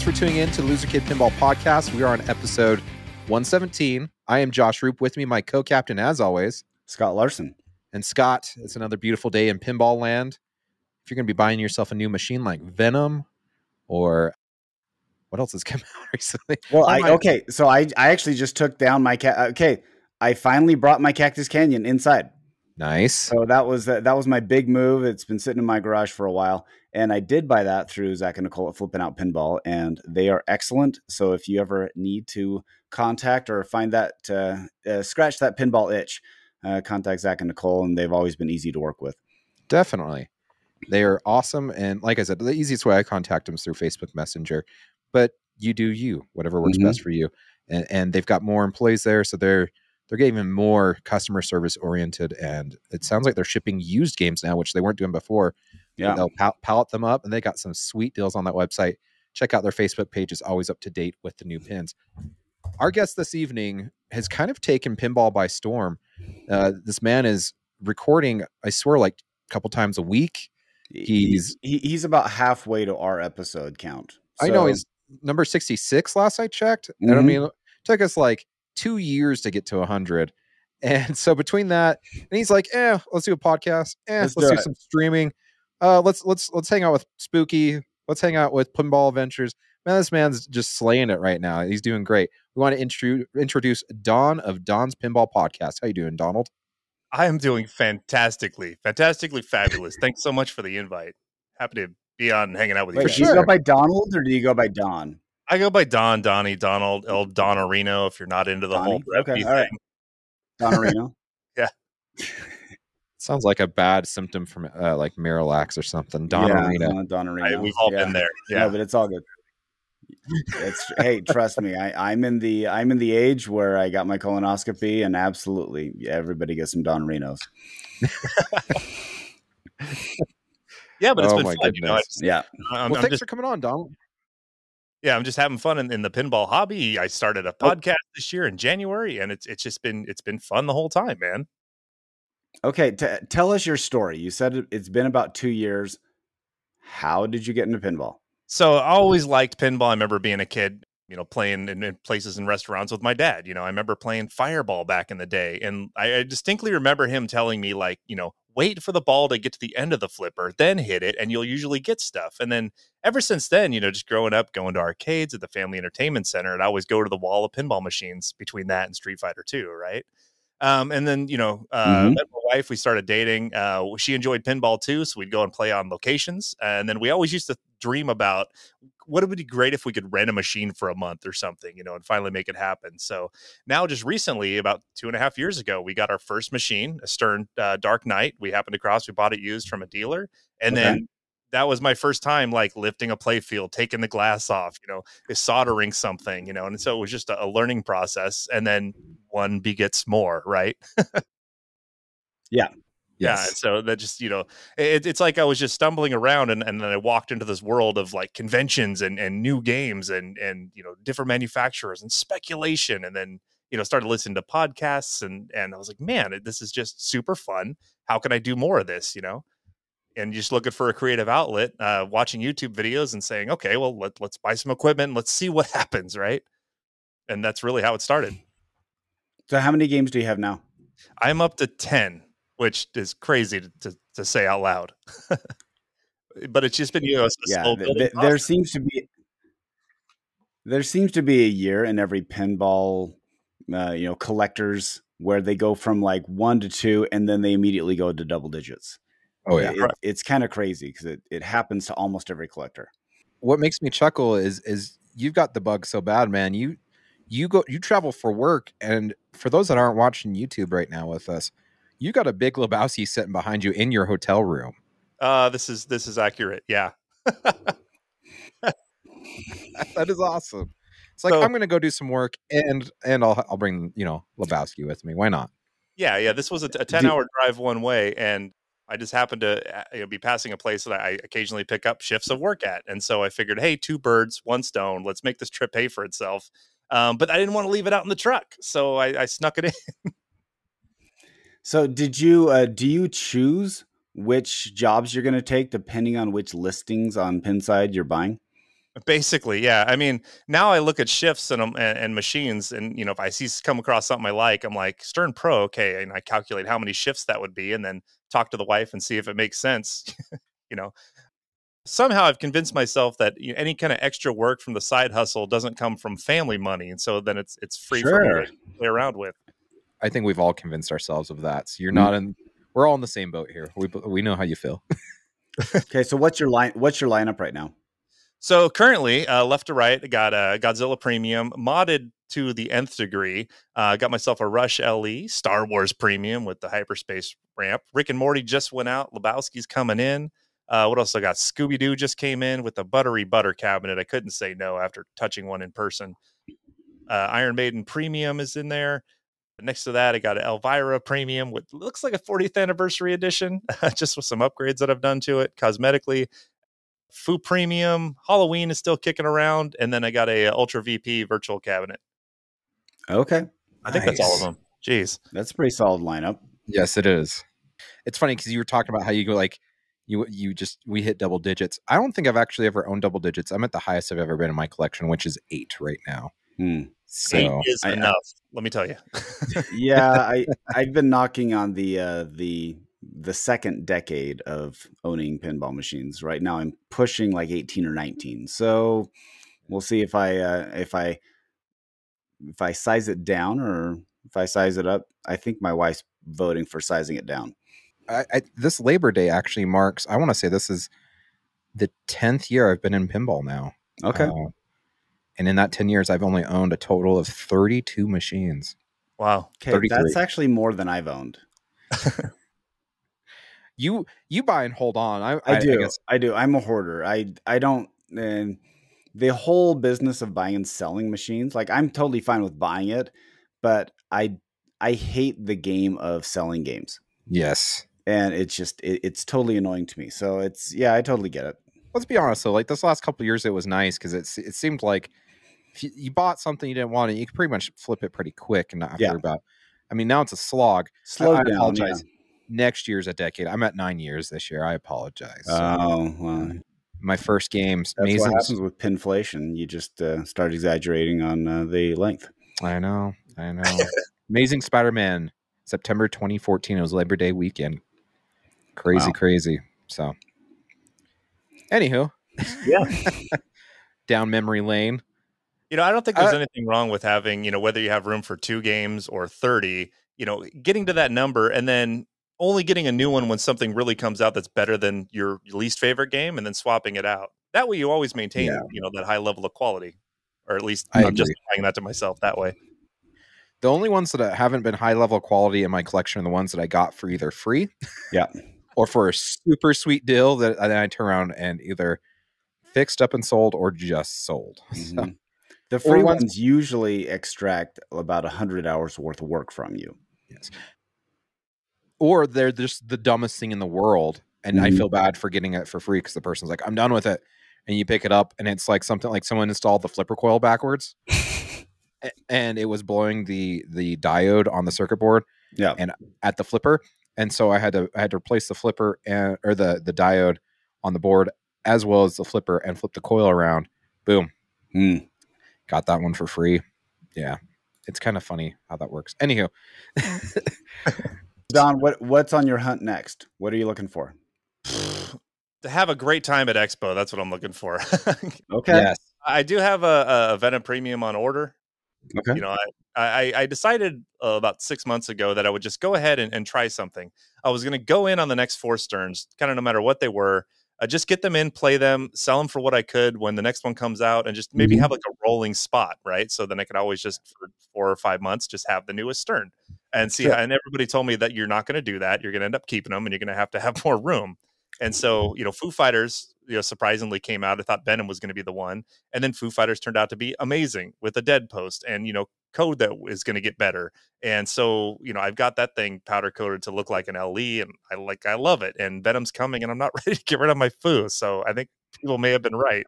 Thanks for tuning in to Loser Kid Pinball Podcast. We are on episode 117. I am Josh Roop. With me, my co captain, as always, Scott Larson. And Scott, it's another beautiful day in pinball land. If you're going to be buying yourself a new machine like Venom or what else has come out recently? Well, I, okay, so I I actually just took down my cat. Uh, okay, I finally brought my Cactus Canyon inside. Nice. So that was that, that was my big move. It's been sitting in my garage for a while, and I did buy that through Zach and Nicole at Flipping Out Pinball, and they are excellent. So if you ever need to contact or find that uh, uh, scratch that pinball itch, uh, contact Zach and Nicole, and they've always been easy to work with. Definitely, they are awesome, and like I said, the easiest way I contact them is through Facebook Messenger. But you do you, whatever works mm-hmm. best for you, and, and they've got more employees there, so they're they're getting more customer service oriented and it sounds like they're shipping used games now which they weren't doing before yeah they'll pal- pallet them up and they got some sweet deals on that website check out their facebook page is always up to date with the new pins our guest this evening has kind of taken pinball by storm uh, this man is recording i swear like a couple times a week he's he, he's about halfway to our episode count so. i know he's number 66 last i checked mm-hmm. and i mean took us like two years to get to 100. And so between that, and he's like, "Eh, let's do a podcast. Eh, let's, let's do, do some streaming. Uh, let's let's let's hang out with Spooky. Let's hang out with Pinball Adventures. Man, this man's just slaying it right now. He's doing great. We want to intro- introduce Don of Don's Pinball Podcast. How you doing, Donald? I am doing fantastically, fantastically fabulous. Thanks so much for the invite. Happy to be on hanging out with you. Wait, do you go by Donald or do you go by Don? I go by Don, Donnie, Donald, El Donorino. If you're not into the Donnie? whole okay, all right. Donorino. yeah. Sounds like a bad symptom from uh, like Miralax or something. Donorino. Yeah, Donorino. we've all yeah. been there. Yeah, no, but it's all good. It's hey, trust me. I, I'm in the I'm in the age where I got my colonoscopy, and absolutely, everybody gets some Donorinos. yeah, but it's oh been fun. Goodness. You know, yeah. I'm, well, I'm thanks just, for coming on, Donald yeah, I'm just having fun in, in the pinball hobby. I started a oh. podcast oh. this year in January, and it's it's just been it's been fun the whole time, man. Okay, t- tell us your story. You said it's been about two years. How did you get into pinball? So I always liked pinball. I remember being a kid, you know, playing in, in places and restaurants with my dad. You know, I remember playing Fireball back in the day, and I, I distinctly remember him telling me, like, you know, wait for the ball to get to the end of the flipper, then hit it, and you'll usually get stuff. And then ever since then, you know, just growing up, going to arcades at the Family Entertainment Center, and I always go to the wall of pinball machines between that and Street Fighter 2, right? Um, and then, you know, uh, mm-hmm. met my wife, we started dating. Uh, she enjoyed pinball too. So we'd go and play on locations. And then we always used to dream about what it would be great if we could rent a machine for a month or something, you know, and finally make it happen. So now, just recently, about two and a half years ago, we got our first machine, a Stern uh, Dark Knight. We happened across, we bought it used from a dealer. And okay. then that was my first time like lifting a playfield, taking the glass off, you know, eh, soldering something, you know, and so it was just a, a learning process. And then one begets more, right? yeah. Yes. Yeah. So that just, you know, eh, it, it's like I was just stumbling around and, and then I walked into this world of like conventions and, and new games and, and, you know, different manufacturers and speculation. And then, you know, started listening to podcasts and, and I was like, man, eh, this is just super fun. How can I do more of this? You know? And just looking for a creative outlet, uh, watching YouTube videos and saying, okay, well, let, let's buy some equipment. let's see what happens. Right. And that's really how it started. So how many games do you have now? I'm up to 10 which is crazy to, to, to say out loud. but it's just been you know yeah. Th- there seems to be there seems to be a year in every pinball uh, you know collectors where they go from like one to two and then they immediately go to double digits. Oh yeah, it, it's kind of crazy because it, it happens to almost every collector. What makes me chuckle is is you've got the bug so bad, man. You you go you travel for work, and for those that aren't watching YouTube right now with us, you got a big Lebowski sitting behind you in your hotel room. Uh, this is this is accurate. Yeah. that is awesome. It's like so, I'm going to go do some work and and I'll I'll bring you know Lebowski with me. Why not? Yeah, yeah. This was a, a ten hour drive one way, and I just happened to uh, you know, be passing a place that I occasionally pick up shifts of work at, and so I figured, hey, two birds, one stone. Let's make this trip pay for itself. Um, but I didn't want to leave it out in the truck, so I, I snuck it in. So, did you uh, do you choose which jobs you're going to take depending on which listings on Pinside you're buying? Basically, yeah. I mean, now I look at shifts and, and, and machines, and you know, if I see come across something I like, I'm like Stern Pro, okay, and I calculate how many shifts that would be, and then talk to the wife and see if it makes sense. you know, somehow I've convinced myself that you know, any kind of extra work from the side hustle doesn't come from family money, and so then it's it's free sure. for me to play around with. I think we've all convinced ourselves of that. So you're mm. not in. We're all in the same boat here. We we know how you feel. okay, so what's your line? What's your lineup right now? So currently, uh, left to right, I got a Godzilla Premium modded to the nth degree. Uh, got myself a Rush LE Star Wars Premium with the hyperspace ramp. Rick and Morty just went out. Lebowski's coming in. Uh, what else I got? Scooby Doo just came in with a buttery butter cabinet. I couldn't say no after touching one in person. Uh, Iron Maiden Premium is in there. Next to that, I got an Elvira Premium, with looks like a 40th anniversary edition, just with some upgrades that I've done to it cosmetically. Foo Premium, Halloween is still kicking around, and then I got a, a Ultra VP virtual cabinet. Okay, I think that's all of them. Jeez, that's a pretty solid lineup. Yes, it is. It's funny because you were talking about how you go like you you just we hit double digits. I don't think I've actually ever owned double digits. I'm at the highest I've ever been in my collection, which is eight right now. Hmm. So eight is I, enough. let me tell you. yeah, I I've been knocking on the uh, the the second decade of owning pinball machines. Right now, I'm pushing like 18 or 19. So we'll see if I uh, if I if I size it down or if I size it up. I think my wife's voting for sizing it down. I, I, this Labor Day actually marks. I want to say this is the tenth year I've been in pinball now. Okay. Uh, and in that ten years, I've only owned a total of thirty-two machines. Wow. Okay, that's actually more than I've owned. you you buy and hold on. I, I, I do. I, I, do. I'm a hoarder. I I don't. And the whole business of buying and selling machines, like I'm totally fine with buying it, but I I hate the game of selling games. Yes. And it's just it, it's totally annoying to me. So it's yeah, I totally get it. Let's be honest though. Like this last couple years, it was nice because it it seemed like if you, you, bought something you didn't want, and you could pretty much flip it pretty quick and not have yeah. to worry about. I mean, now it's a slog. Slow I, down. I apologize. Yeah next year's a decade. I'm at nine years this year. I apologize. Oh, well, my first games. That's amazing. what happens with pinflation. You just uh, start exaggerating on uh, the length. I know. I know. amazing Spider-Man, September 2014. It was Labor Day weekend. Crazy, wow. crazy. So, anywho, yeah, down memory lane. You know, I don't think there's uh, anything wrong with having, you know, whether you have room for two games or 30, you know, getting to that number and then only getting a new one when something really comes out that's better than your least favorite game and then swapping it out. That way you always maintain, yeah. you know, that high level of quality. Or at least I am just applying that to myself that way. The only ones that haven't been high level quality in my collection are the ones that I got for either free, yeah, or for a super sweet deal that I turn around and either fixed up and sold or just sold. Mm-hmm. So, the free ones, ones usually extract about a hundred hours worth of work from you. Yes or they're just the dumbest thing in the world and mm-hmm. i feel bad for getting it for free because the person's like i'm done with it and you pick it up and it's like something like someone installed the flipper coil backwards and it was blowing the the diode on the circuit board yeah. and at the flipper and so i had to i had to replace the flipper and or the the diode on the board as well as the flipper and flip the coil around. Boom. Mm. got that one for free. Yeah. It's kind of funny how that works. Anywho Don, what what's on your hunt next? What are you looking for? to have a great time at Expo. That's what I'm looking for. okay. Yes. I do have a, a Venom Premium on order. Okay. You know, I I, I decided uh, about six months ago that I would just go ahead and, and try something. I was going to go in on the next four Sterns, kind of no matter what they were. Uh, just get them in, play them, sell them for what I could when the next one comes out, and just maybe mm-hmm. have like a rolling spot, right? So then I could always just for four or five months just have the newest Stern and see. Sure. And everybody told me that you're not going to do that. You're going to end up keeping them, and you're going to have to have more room. And so, you know, Foo Fighters, you know, surprisingly came out. I thought Venom was going to be the one, and then Foo Fighters turned out to be amazing with a dead post, and you know, code that is going to get better. And so, you know, I've got that thing powder coated to look like an LE, and I like, I love it. And Venom's coming, and I'm not ready to get rid of my Foo. So I think people may have been right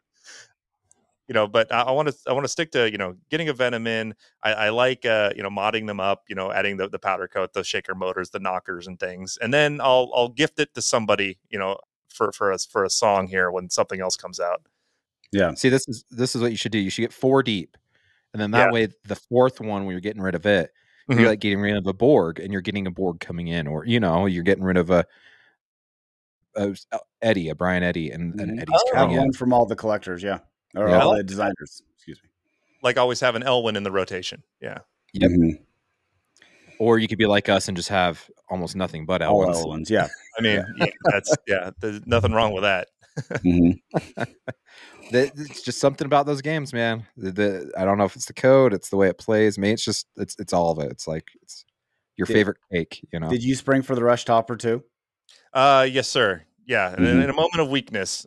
you know, but I want to I want to stick to you know getting a Venom in. I, I like uh, you know modding them up, you know, adding the, the powder coat, the shaker motors, the knockers, and things, and then I'll I'll gift it to somebody, you know, for for us for a song here when something else comes out. Yeah. See, this is this is what you should do. You should get four deep, and then that Yeah. way, the fourth one, when you're getting rid of it, Mhm. you're like getting rid of a Borg, and you're getting a Borg coming in, or you know, you're getting rid of a, a Eddy, a Brian Eddy, and an Mhm. Eddy's Oh. coming in. One from all the collectors, yeah, or Yeah. all the designers. Excuse me. Like always have an Elwin in the rotation. Yeah. Yep. Mhm. Or you could be like us and just have almost nothing but All Elwins. Yeah. I mean, yeah, that's yeah. There's nothing wrong with that. Mhm. It's just something about those games, man. The, the I don't know if it's the code, it's the way it plays. Maybe it's just it's it's all of it. It's like it's your Did- favorite cake, you know. Did you spring for the rush topper too? Uh, yes, sir. Yeah, and in- in a moment of weakness,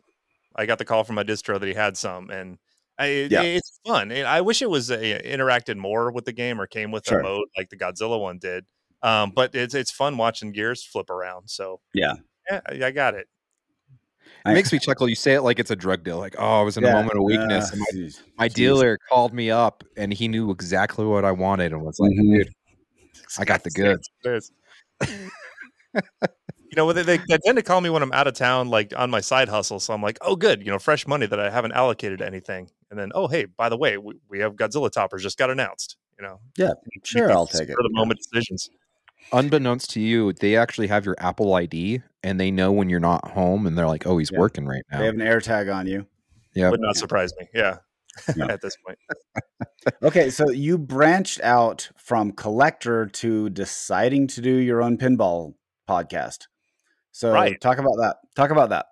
I got the call from my distro that he had some, and I, Yeah. it's fun. I wish it was uh, interacted more with the game or came with Sure. a mode like the Godzilla one did. Um, but it's it's fun watching gears flip around. So Yeah. yeah, I I got it. it makes me chuckle. You say it like it's a drug deal. Like, oh, I was in a moment of weakness. Uh, my, jeez. my Jeez. dealer called me up and he knew exactly what I wanted and was like, Mhm. dude, I got the goods. It is. you know, they, they, they tend to call me when I'm out of town, like on my side hustle. So I'm like, oh, good, you know, fresh money that I haven't allocated to anything. And then, oh, hey, by the way, we, we have Godzilla toppers just got announced. You know, Yeah, You sure, can I'll take it. For the moment decisions. Unbeknownst to you, they actually have your Apple ID and they know when you're not home and they're like, oh, he's Yeah. working right now. They have an air tag on you. Yeah. Would not surprise me. Yeah, No. at this point. Okay, so you branched out from collector to deciding to do your own pinball podcast. So Right. talk about that. Talk about that.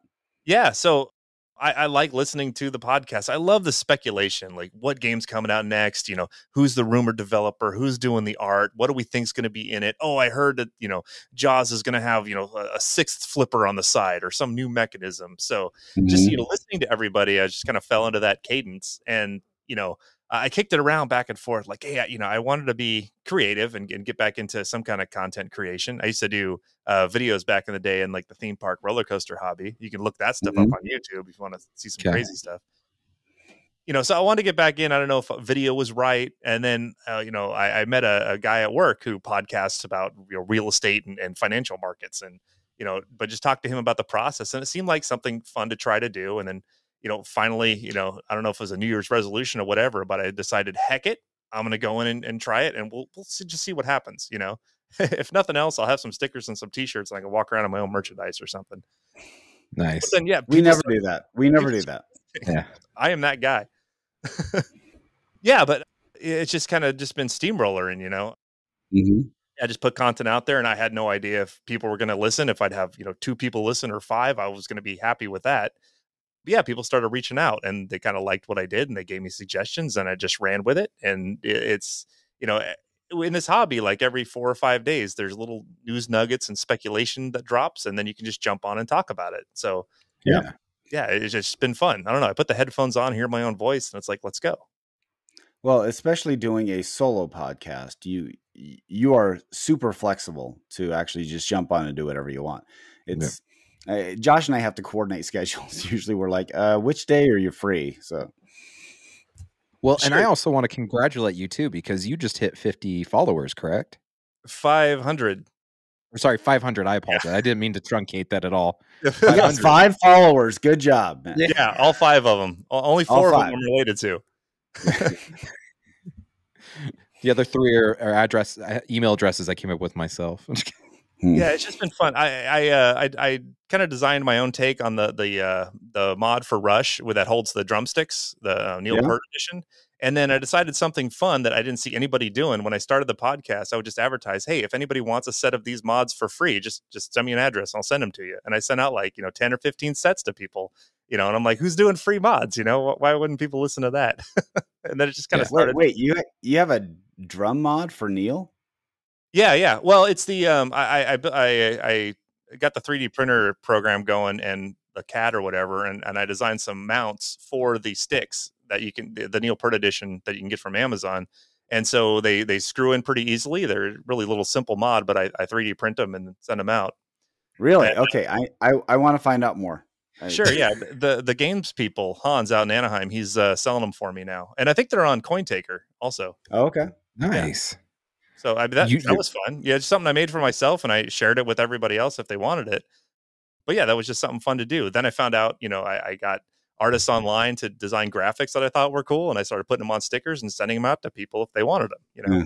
Yeah, so I, I like listening to the podcast. I love the speculation, like what game's coming out next. You know, who's the rumored developer? Who's doing the art? What do we think's going to be in it? Oh, I heard that you know Jaws is going to have you know a, a sixth flipper on the side or some new mechanism. So just mm-hmm. you know listening to everybody, I just kind of fell into that cadence, and you know I kicked it around back and forth. Like, hey, you know, I wanted to be creative and, and get back into some kind of content creation. I used to do uh, videos back in the day in like the theme park roller coaster hobby. You can look that stuff up on YouTube if you want to see some Okay. crazy stuff. You know, so I wanted to get back in. I don't know if video was right, and then uh, you know, I, I met a, a guy at work who podcasts about you know real estate and, and financial markets, and you know, but just talked to him about the process, and it seemed like something fun to try to do. And then you know, finally, you know, I don't know if it was a New Year's resolution or whatever, but I decided, heck it, I'm going to go in and, and try it, and we'll we'll see, just see what happens. You know, if nothing else, I'll have some stickers and some T-shirts, and I can walk around in my own merchandise or something. Nice. But then, yeah, We never start- do that. We never do that. Yeah, I am that guy. yeah, but it's just kind of just been steamrolling, you know. Mm-hmm. I just put content out there, and I had no idea if people were going to listen. If I'd have you know two people listen or five, I was going to be happy with that. Yeah, people started reaching out, and they kind of liked what I did, and they gave me suggestions, and I just ran with it. And it's you know eh, in this hobby, like every four or five days, there's little news nuggets and speculation that drops, and then you can just jump on and talk about it. So Yeah. yeah, it's just been fun. I don't know. I put the headphones on, hear my own voice, and it's like, let's go. Well, especially doing a solo podcast, you you are super flexible to actually just jump on and do whatever you want. It's uh, Josh and I have to coordinate schedules. Usually, we're like, uh, "Which day are you free?" So Well, and I also want to congratulate you too because you just hit 50 followers, correct? Five hundred. Or sorry, 500. I apologize. I didn't mean to truncate that at all. you got five followers. Good job, man. yeah, all five of them. Only four of them I'm related to. The other three are, are address uh, email addresses I came up with myself. Hmm. Yeah, it's just been fun. I I uh, I, I kind of designed my own take on the the uh, the mod for Rush with that holds the drumsticks, the uh, Neil Yeah. Peart edition. And then I decided something fun that I didn't see anybody doing when I started the podcast. I would just advertise, "Hey, if anybody wants a set of these mods for free, just just send me an address. And I'll send them to you." And I sent out like you know ten or fifteen sets to people. You know, and I'm like, "Who's doing free mods? You know, why wouldn't people listen to that?" and then it just kind of Yeah. Wait, started. wait, you you have a drum mod for Neil? Yeah, yeah. Well, it's the um, I I I I, got the 3D printer program going and the CAD or whatever, and and I designed some mounts for the sticks that you can the, the Neil Peart edition that you can get from Amazon. And so they they screw in pretty easily. They're really little simple mod, but I, I 3D print them and send them out. Really? Yeah. Okay, I I, I want to find out more. Sure, yeah. The the games people, Hans out in Anaheim, he's uh, selling them for me now, and I think they're on CoinTaker also. Oh, okay. nice. So I that, You- that was fun. Yeah, just something I made for myself, and I shared it with everybody else if they wanted it. But yeah, that was just something fun to do. Then I found out, you know, I, I got artists online to design graphics that I thought were cool, and I started putting them on stickers and sending them out to people if they wanted them. You know, Yeah.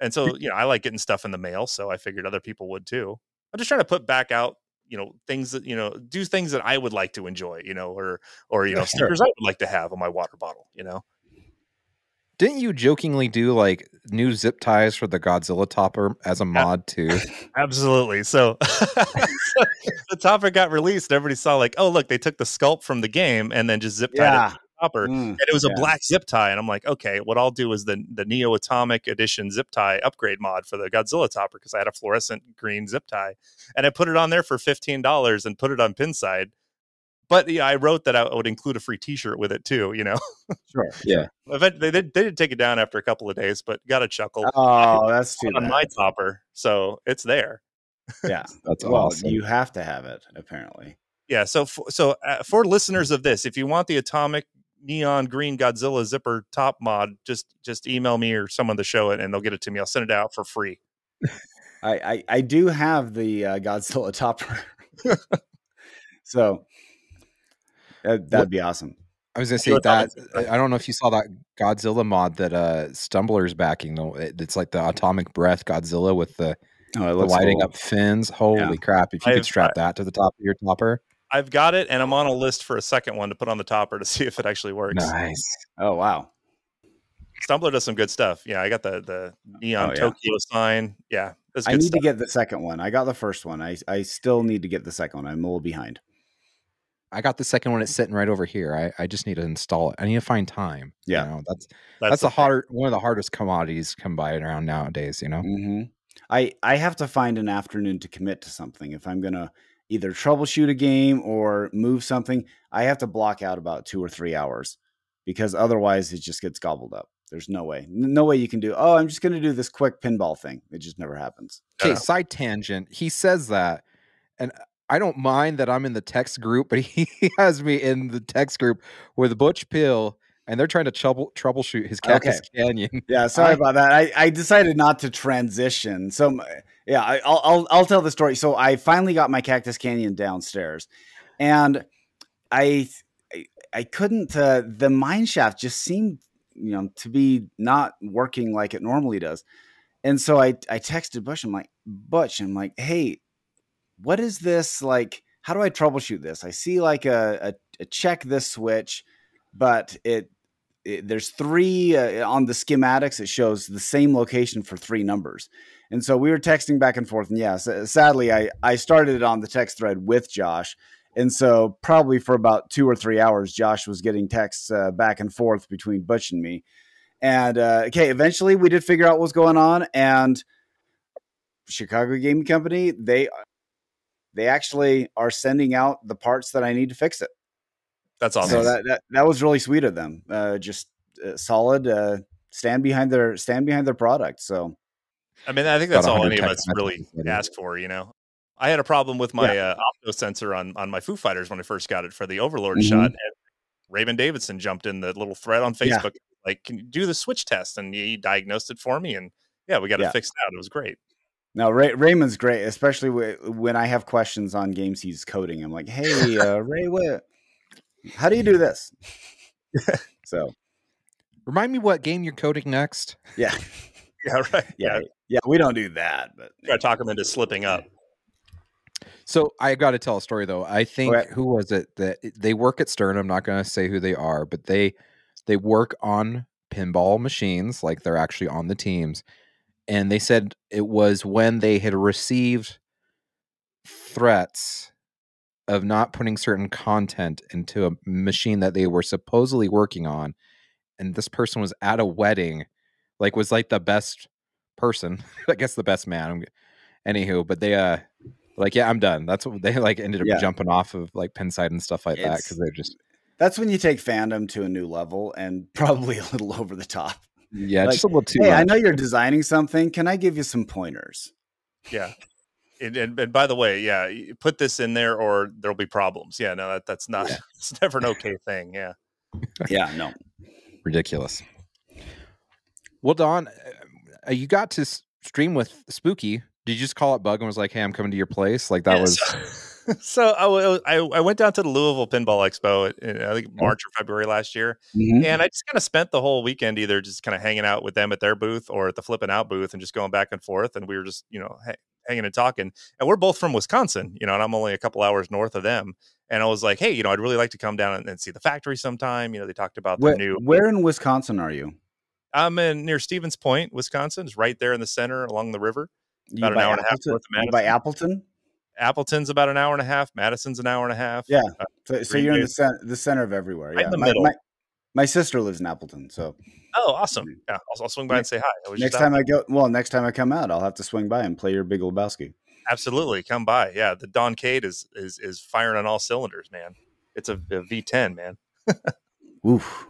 and so you know I like getting stuff in the mail, so I figured other people would too. I'm just trying to put back out you know things that you know do things that I would like to enjoy, you know, or or you know stickers I would like to have on my water bottle, you know. Didn't you jokingly do like new zip ties for the Godzilla topper as a mod too? Absolutely. So, the topper got released. Everybody saw like, oh look, they took the sculpt from the game and then just zip tied it Yeah. to the topper. Mm. and it was a black zip tie. And I'm like, okay, what I'll do is the the Neo Atomic Edition zip tie upgrade mod for the Godzilla topper because I had a fluorescent green zip tie, and I put it on there for fifteen dollars and put it on Pinside. But yeah, I wrote that I would include a free T-shirt with it too. You know, Sure. Yeah. Event- they did they did take it down after a couple of days, but got a chuckle Oh, that's too on bad. my topper, so it's there. Yeah. That's well, awesome. you have to have it apparently. Yeah. So for, so uh, for listeners of this, if you want the atomic neon green Godzilla zipper top mod, just just email me or someone to show it, and they'll get it to me. I'll send it out for free. I I, I do have the uh, Godzilla topper, so that, that'd be awesome. I was gonna say that. I don't know if you saw that Godzilla mod that uh Stumbler's backing though. It's like the atomic breath Godzilla with the, Oh, the lighting cool. up fins. Holy Yeah. crap! If you I've- could strap that to the top of your topper, I've got it, and I'm on a list for a second one to put on the topper to see if it actually works. nice. Oh wow. Stumbler does some good stuff. Yeah, I got the the neon Oh, yeah. Tokyo sign. Yeah, that's I good need stuff. to get the second one. I got the first one. I I still need to get the second one. I'm a little behind. I got the second one. It's sitting right over here. I, I just need to install it. I need to find time. you Yeah. know, that's that's, the the hard one of the hardest commodities come by around nowadays. You know, hmm I I have to find an afternoon to commit to something if I'm gonna either troubleshoot a game or move something. I have to block out about two or three hours because otherwise it just gets gobbled up. There's no way, no way you can do. Oh, I'm just gonna do this quick pinball thing. It just never happens. okay. Side tangent. He says that, and I don't mind that I'm in the text group, but he has me in the text group with Butch Pill, and they're trying to trouble troubleshoot his Cactus Canyon. Yeah, sorry I- about that. I, I decided not to transition. So yeah, I, I'll, I'll I'll tell the story. So I finally got my Cactus Canyon downstairs, and I I, I couldn't. Uh, the mine shaft just seemed you know to be not working like it normally does, and so I I texted Bush. I'm like Butch. I'm like, hey, what is this like? How do I troubleshoot this? I see like a, a, a check this switch, but it it- there's three uh, on the schematics it shows the same location for three numbers and so we were texting back and forth and yes sadly i i started it on the text thread with josh and so probably for about two or three hours josh was getting texts uh, back and forth between butch and me and uh, okay eventually we did figure out what was going on and chicago gaming company they they actually are sending out the parts that i need to fix it That's awesome. so that, that that was really sweet of them. Uh, just uh, solid. Uh, stand behind their stand behind their product. So I mean, I think that's all any of us really messages ask for. You know, I had a problem with my uh, opto sensor on on my Foo Fighters when I first got it for the Overlord Mhm. shot. And Raymond Davidson jumped in the little thread on Yeah. Facebook, like, "Can you do the switch test?" And he diagnosed it for me, and yeah, we got Yeah. it fixed out. It was great. Now Ray, Raymond's great, especially when I have questions on games he's coding. I'm like, hey uh, Ray, what? How do you do this? so Remind me what game you're coding next. yeah, Yeah, right. yeah, Yeah, yeah. We don't do that, but try to talk him into slipping up. So I got to tell a story though. I think Okay. who was it that they work at Stern. I'm not going to say who they are, but they they work on pinball machines, like they're actually on the teams. And they said it was when they had received threats of not putting certain content into a machine that they were supposedly working on, and this person was at a wedding, like was like the best person, I guess the best man. Anywho, but they uh like yeah i'm done that's what they like ended up Yeah. jumping off of like pinside and stuff like that because they're just that's when you take fandom to a new level and probably a little over the top. Yeah Like, just a little too Hey, I know you're designing something. Can I give you some pointers? Yeah. And, and, and by the way, yeah, you put this in there or there'll be problems. Yeah, no, that, that's not, Yeah. it's never an okay thing. Yeah. Yeah, no. ridiculous well don uh, you got to stream with spooky did you just call it bug and was like hey i'm coming to your place like that Yeah, was so- I, I, I went down to the Louisville Pinball Expo in I think March or February last year, mm-hmm. and I just kind of spent the whole weekend either just kind of hanging out with them at their booth or at the flipping out booth and just going back and forth. And we were just you know ha- hanging and talking. And we're both from Wisconsin, you know, and I'm only a couple hours north of them. And I was like, hey, you know, I'd really like to come down and, and see the factory sometime. You know, they talked about where, the new. Where in Wisconsin are you? I'm in near Stevens Point, Wisconsin. It's right there in the center along the river. About an hour Appleton? and a half north of Madison. by Appleton. Appleton's about an hour and a half. Madison's an hour and a half. Yeah. Uh, so, so you're in the center, the center of everywhere. Yeah. in the my, middle. My, my, sister lives in Appleton, so. Oh, awesome! Yeah, I'll, I'll swing by and say hi. Next time I go, well, next time I come out, I'll have to swing by and play your Big Lebowski. Absolutely, come by. Yeah, the Don Cade is is is firing on all cylinders, man. It's a a V10, man. Oof.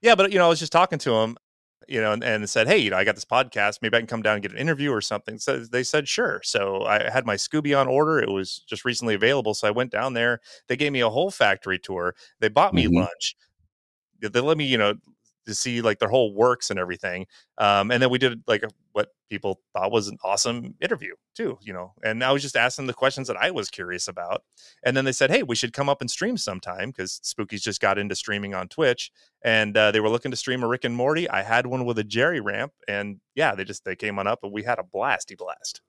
Yeah, but you know, I was just talking to him you know, and, and, said, Hey, you know, I got this podcast. Maybe I can come down and get an interview or something. So they said, Sure. So I had my Scooby on order. It was just recently available. So I went down there. They gave me a whole factory tour. They bought me mm-hmm. lunch. They let me, you know, to see like their whole works and everything. Um, and then we did like what people thought was an awesome interview too, you know. And I was just asking the questions that I was curious about. And then they said, "Hey, we should come up and stream sometime because Spooky's just got into streaming on Twitch, and uh, they were looking to stream a Rick and Morty. I had one with a Jerry ramp, and yeah, they just they came on up and we had a blasty blast.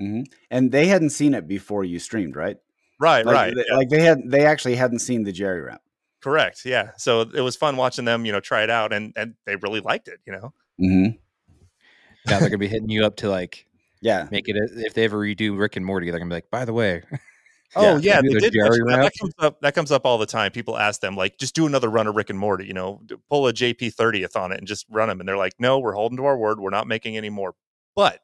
Mm-hmm. And they hadn't seen it before you streamed, right? Right, like, right. They, yeah. Like they had, they actually hadn't seen the Jerry ramp. Correct. Yeah. So it was fun watching them, you know, try it out, and and they really liked it. You know. Mm-hmm. Now they're gonna be hitting you up to like, yeah, make it if they ever redo Rick and Morty, they're gonna be like, by the way. Oh yeah, yeah they did that. comes up. That comes up all the time. People ask them like, just do another run of Rick and Morty. You know, pull a JP thirtieth on it and just run them. And they're like, no, we're holding to our word. We're not making any more. But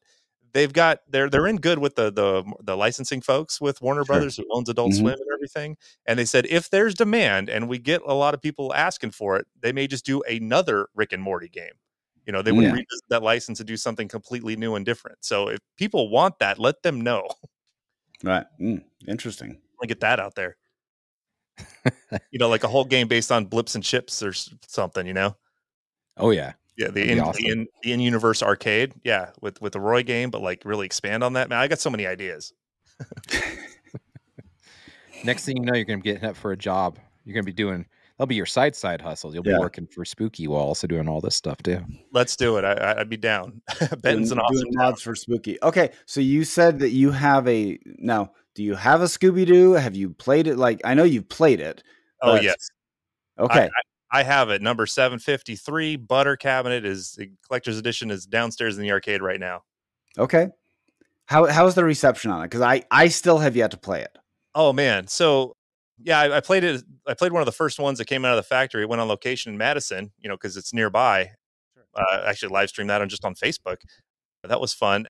they've got they're they're in good with the the the licensing folks with Warner sure. Brothers who owns Adult mm-hmm. Swim and everything. And they said if there's demand and we get a lot of people asking for it, they may just do another Rick and Morty game. You know, they would yeah. revisit that license and do something completely new and different. So if people want that, let them know. Right. Mm, interesting. I get that out there. you know, like a whole game based on Blips and Chitz or something. You know. Oh yeah. Yeah, the in, awesome. the in, the in universe arcade. Yeah, with with the Roy game, but like really expand on that. Man, I got so many ideas. Next thing you know, you're gonna be getting up for a job. You're gonna be doing. That'll be your side side hustle. You'll be working for Spooky while also doing all this stuff too. Let's do it. I, would be down. Benton's an awesome doing mods for Spooky. Okay, so you said that you have a now. Do you have a Scooby Doo? Have you played it? Like I know you've played it. Oh yes. Okay. I, I have it. Number 753 Butter Cabinet is the collector's edition is downstairs in the arcade right now. Okay. How how's the reception on it? Because I I still have yet to play it. Oh man. So yeah, I, I, played it. I played one of the first ones that came out of the factory. It went on location in Madison, you know, because it's nearby. Uh, actually, live streamed that on just on Facebook. That was fun,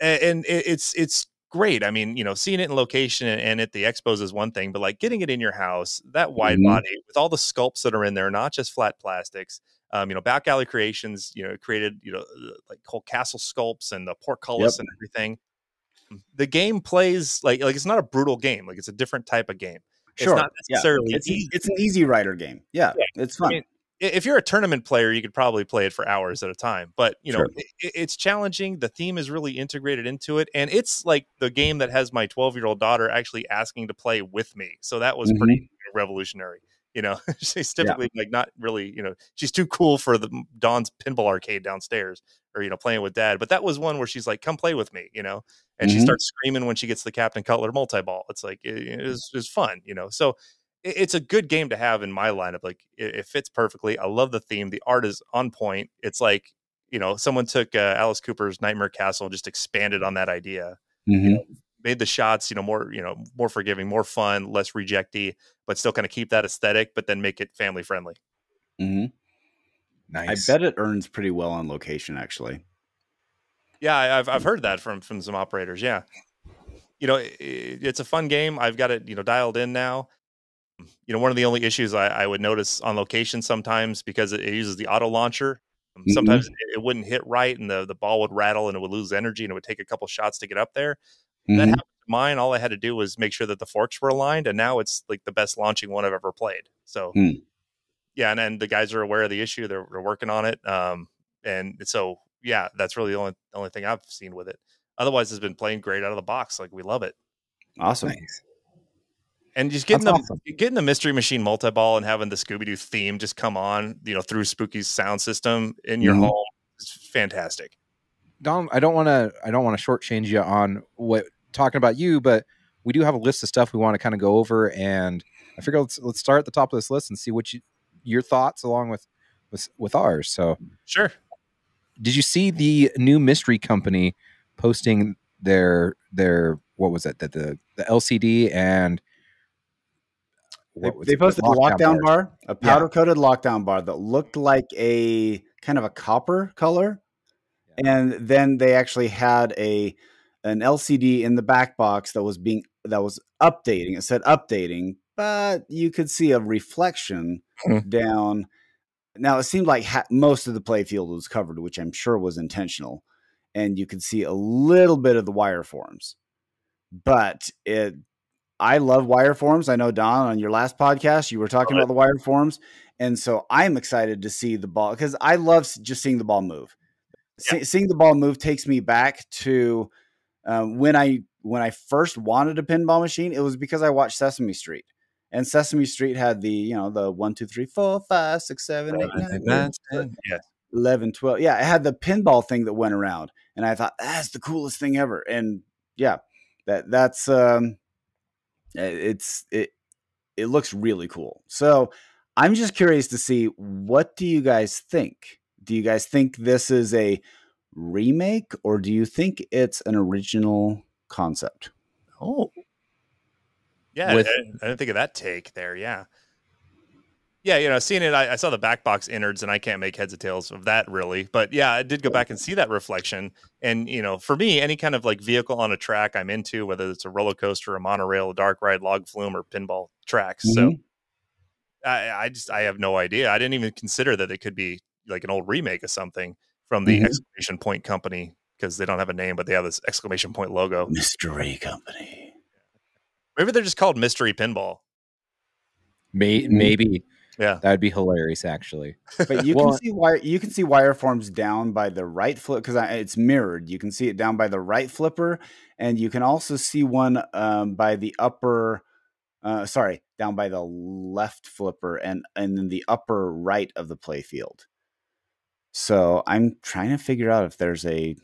and, and it, it's it's great. I mean, you know, seeing it in location and, and, at the expos is one thing, but like getting it in your house, that wide mm-hmm. body with all the sculpts that are in there, not just flat plastics. Um, you know, Back Alley Creations, you know, created you know uh, like whole castle sculpts and the portcullis yep. and everything. The game plays like like it's not a brutal game. Like it's a different type of game. Sure. It's not necessarily yeah. it's, it's an easy rider game. Yeah, yeah. it's fun. I mean, if you're a tournament player, you could probably play it for hours at a time. But you know, sure. it, it's challenging. The theme is really integrated into it, and it's like the game that has my 12 year old daughter actually asking to play with me. So that was mm-hmm. pretty revolutionary. You know, she's typically yeah. like not really. You know, she's too cool for the Don's pinball arcade downstairs, or you know, playing with dad. But that was one where she's like, "Come play with me," you know, and mm-hmm. she starts screaming when she gets the Captain Cutler multi ball. It's like it, it, was, it was fun, you know. So it's a good game to have in my lineup. Like it, it, fits perfectly. I love the theme. The art is on point. It's like you know someone took uh, Alice Cooper's Nightmare Castle and just expanded on that idea. Mm-hmm. You know, made the shots you know more you know more forgiving, more fun, less rejecty, but still kind of keep that aesthetic, but then make it family friendly. Mm-hmm. Nice. I bet it earns pretty well on location, actually. Yeah, I've I've heard that from from some operators. Yeah, you know, it, it's a fun game. I've got it you know dialed in now you know, one of the only issues I, I would notice on location sometimes because it, it uses the auto launcher. Um, mm-hmm. Sometimes it, it, wouldn't hit right, and the the ball would rattle, and it would lose energy, and it would take a couple shots to get up there. Mm-hmm. That happened to mine. All I had to do was make sure that the forks were aligned, and now it's like the best launching one I've ever played. So, mm. yeah, and, and the guys are aware of the issue; they're, they're working on it. Um, and so yeah, that's really the only only thing I've seen with it. Otherwise, it's been playing great out of the box. Like we love it. Awesome. Nice. And just getting That's the awesome. getting the mystery machine multi ball and having the Scooby Doo theme just come on, you know, through Spooky's sound system in your Mhm. home is fantastic. Don, I don't want to I don't want to shortchange you on what talking about you, but we do have a list of stuff we want to kind of go over, and I figure let's let's start at the top of this list and see what you, your thoughts along with with with ours. So, Sure. did you see the new mystery company posting their their what was it that the the LCD and They, they posted a lockdown bars. bar, a powder coated lockdown bar that looked like a kind of a copper color. And then they actually had a an LCD in the back box that was being that was updating. It said updating, but you could see a reflection Hmm. down. Now it seemed like ha- most of the playfield was covered, which I'm sure was intentional, and you could see a little bit of the wire forms. But it, I love wire forms. I know Don on your last podcast you were talking about the wire forms, and so I'm excited to see the ball because I love just seeing the ball move. See, seeing the ball move takes me back to um, when I when I first wanted a pinball machine. It was because I watched Sesame Street, and Sesame Street had the you know the one two three four five six seven eight nine ten, Yeah. 11 12 yeah it had the pinball thing that went around and i thought that's the coolest thing ever and yeah that that's um Eh, it's it it looks really cool so i'm just curious to see what do you guys think do you guys think this is a remake or do you think it's an original concept Oh. Yeah, With- I, I didn't think of that take there. Yeah. Yeah, you know, seeing it, I, I saw the back box innards, and I can't make heads or tails of that really. But yeah, I did go back and see that reflection. And you know, for me, any kind of like vehicle on a track I'm into, whether it's a roller coaster, a monorail, a dark ride, log flume, or pinball tracks. So Mhm. I, I just I have no idea. I didn't even consider that it could be like an old remake of something from the Mhm. exclamation point company because they don't have a name, but they have this exclamation point logo. mystery company Maybe they're just called Mystery Pinball. May, Mhm. maybe Yeah. that would be hilarious actually. but you Well- can see wire you can see wire forms down by the right flip because it's mirrored you can see it down by the right flipper and you can also see one um, by the upper uh, sorry down by the left flipper and and then the upper right of the play field so i'm trying to figure out if there's a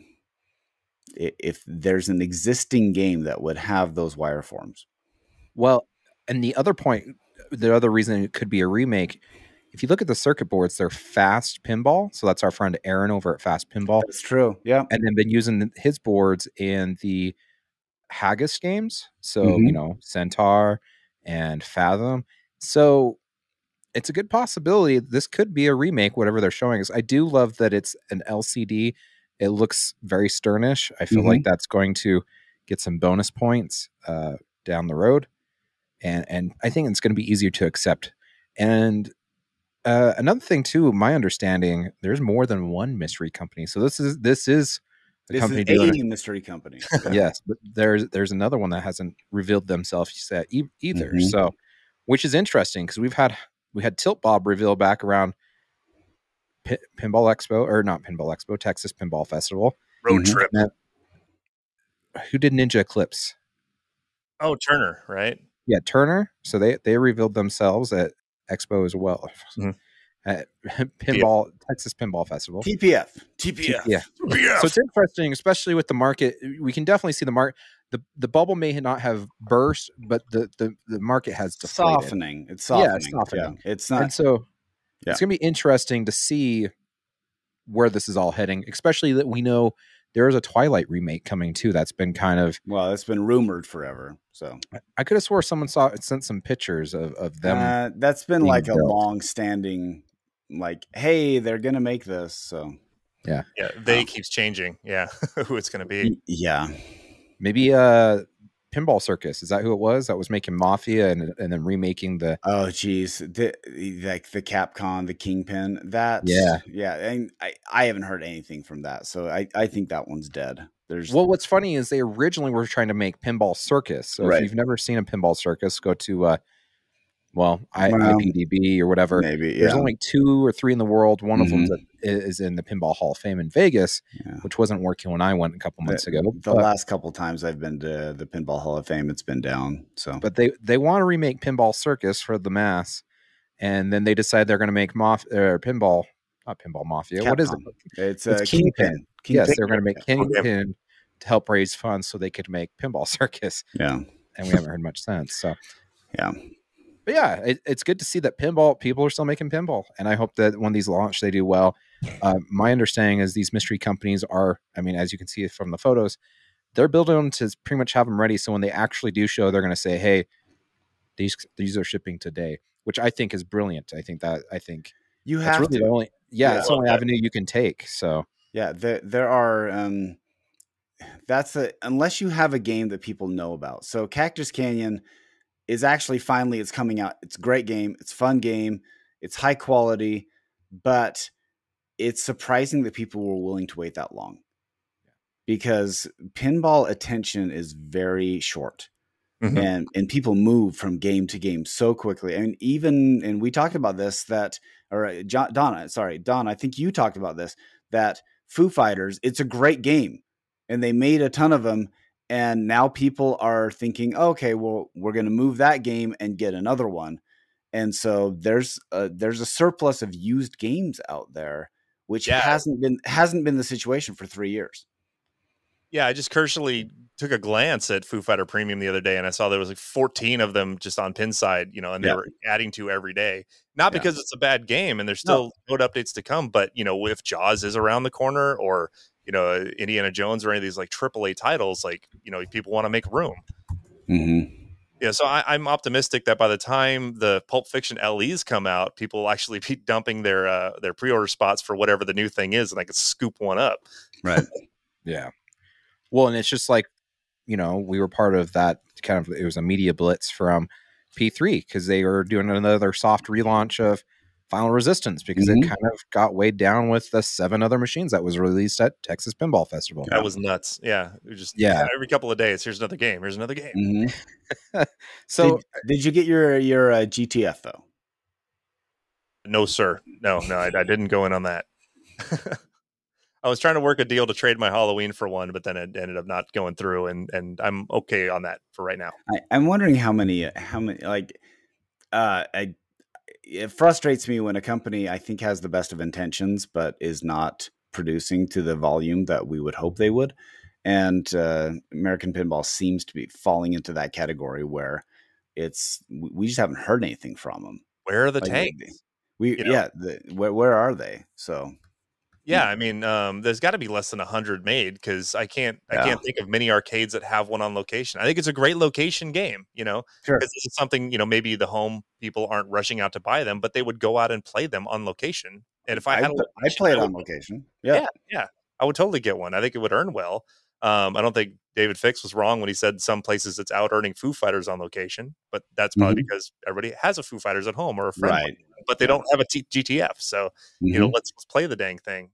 if there's an existing game that would have those wire forms Well, and the other point, the other reason it could be a remake, if you look at the circuit boards, they're fast pinball. So that's our friend Aaron over at Fast Pinball, that's true yeah and then been using his boards in the Haggis games. So you Mhm. know Centaur and Fathom. So it's a good possibility this could be a remake, whatever they're showing us. I do love that it's an LCD. It looks very sternish. I feel like that's going to get some bonus points uh, down the road, and and I think it's going to be easier to accept. And uh, another thing too, my understanding, there's more than one mystery company. So this is this is a this company is doing a mystery company yes, but there's there's another one that hasn't revealed themselves yet e- either. Mhm. So, which is interesting because we've had we had Tilt Bob reveal back around Pi Pinball Expo or not Pinball Expo, Texas Pinball Festival. Road Mhm. trip. Who did Ninja Eclipse? Oh, Turner, right? Yeah, Turner. So they they revealed themselves at Expo as well. Mhm. At Pinball Texas Pinball Festival. tpf tpf Yeah. So it's interesting, especially with the market. We can definitely see the market. The the bubble may not have burst, but the the, the market has deflated. softening. It's Yeah, softening. it's softening. It's and not. so Yeah. it's gonna be interesting to see where this is all heading, especially that we know there is a Twilight remake coming too. That's been kind of Well, it's been rumored forever. So I could have swore someone saw sent some pictures of, of them. uh, that's been being like a long-standing, like, hey, they're gonna make this. So Yeah, yeah, they Oh. keeps changing. Yeah, who it's going to be. yeah, Maybe uh Pinball Circus, is that who it was that was making Mafia and and then remaking the Oh geez, the, like the Capcom, the Kingpin. That Yeah. yeah. And I I haven't heard anything from that, so I I think that one's dead. There's Well, what's funny is they originally were trying to make Pinball Circus. So Right. if you've never seen a Pinball Circus, go to uh well, I, Well, IPDB or whatever. maybe There's only two or three in the world. One of them's at, is in the Pinball Hall of Fame in Vegas, Yeah. which wasn't working when I went a couple months ago. The but, last couple times I've been to the Pinball Hall of Fame, it's been down. So but they they want to remake Pinball Circus for the mass, and then they decide they're going to make Mof or Pinball, not Pinball Mafia. What is it? It's, It's uh, Kingpin. Kingpin. yes, they're going to make. Kingpin to help raise funds so they could make Pinball Circus, Yeah. and we haven't heard much since. So Yeah. but yeah, it, it's good to see that pinball people are still making pinball, and I hope that when these launch, they do well. Uh, my understanding is these mystery companies are, I mean, as you can see from the photos, they're building them to pretty much have them ready. So when they actually do show, they're going to say, "Hey, these these are shipping today," which I think is brilliant. I think that I think You have really to. the only yeah, Yeah. it's the only avenue you can take. So Yeah, there there are um that's the unless you have a game that people know about. So Cactus Canyon is actually finally it's coming out. It's a great game. It's a fun game. It's high quality, but it's surprising that people were willing to wait that long. Because pinball attention is very short. Mhm. and and people move from game to game so quickly. And even and we talked about this that or uh, John, Donna, sorry, Don, I think you talked about this that Foo Fighters, it's a great game, and they made a ton of them. And now people are thinking, okay, well, we're going to move that game and get another one. And so there's a, there's a surplus of used games out there, which Yeah. hasn't been hasn't been the situation for three years. Yeah, I just cursorily took a glance at Foo Fighter Premium the other day, and I saw there was like 14 of them just on Pinside, you know, and they Yeah. were adding to every day. Not Yeah. because it's a bad game, and there's No. still code updates to come, but you know, if Jaws is around the corner, or you know, Indiana Jones or any of these like AAA titles, like you know, if people want to make room. Mm-hmm. Yeah, so I, I'm optimistic that by the time the Pulp Fiction LEs come out, people will actually be dumping their uh, their pre-order spots for whatever the new thing is, and I could scoop one up. Right. Yeah. Well, and it's just like, you know, we were part of that kind of, it was a media blitz from P3 because they were doing another soft relaunch of Final Resistance because Mhm. it kind of got weighed down with the seven other machines that was released at Texas Pinball Festival. That was nuts. Yeah, it was just Yeah. every couple of days. Here's another game. Here's another game. Mm-hmm. So, did, did you get your your uh, GTF though? No, sir. No, no, I, I didn't go in on that. I was trying to work a deal to trade my Halloween for one, but then it ended up not going through, and and I'm okay on that for right now. I, I'm wondering how many how many like uh I it frustrates me when a company I think has the best of intentions but is not producing to the volume that we would hope they would. And uh, American Pinball seems to be falling into that category where it's we just haven't heard anything from them. Where are the Like, tanks? We You know? yeah, the, where where are they? So Yeah, I mean, um, there's got to be less than hundred made because I can't, I can't think of many arcades that have one on location. I think it's a great location game, you know, sure. because this is something you know maybe the home people aren't rushing out to buy them, but they would go out and play them on location. And if I, I, had, I play it on location. Yeah. yeah, I would totally get one. I think it would earn well. Um, I don't think David Fix was wrong when he said some places it's out earning Foo Fighters on location, but that's probably because everybody has a Foo Fighters at home or a friend, Mm-hmm. Right. but they Yeah. don't have a T- GTF. So you know, Mhm. let's, let's play the dang thing.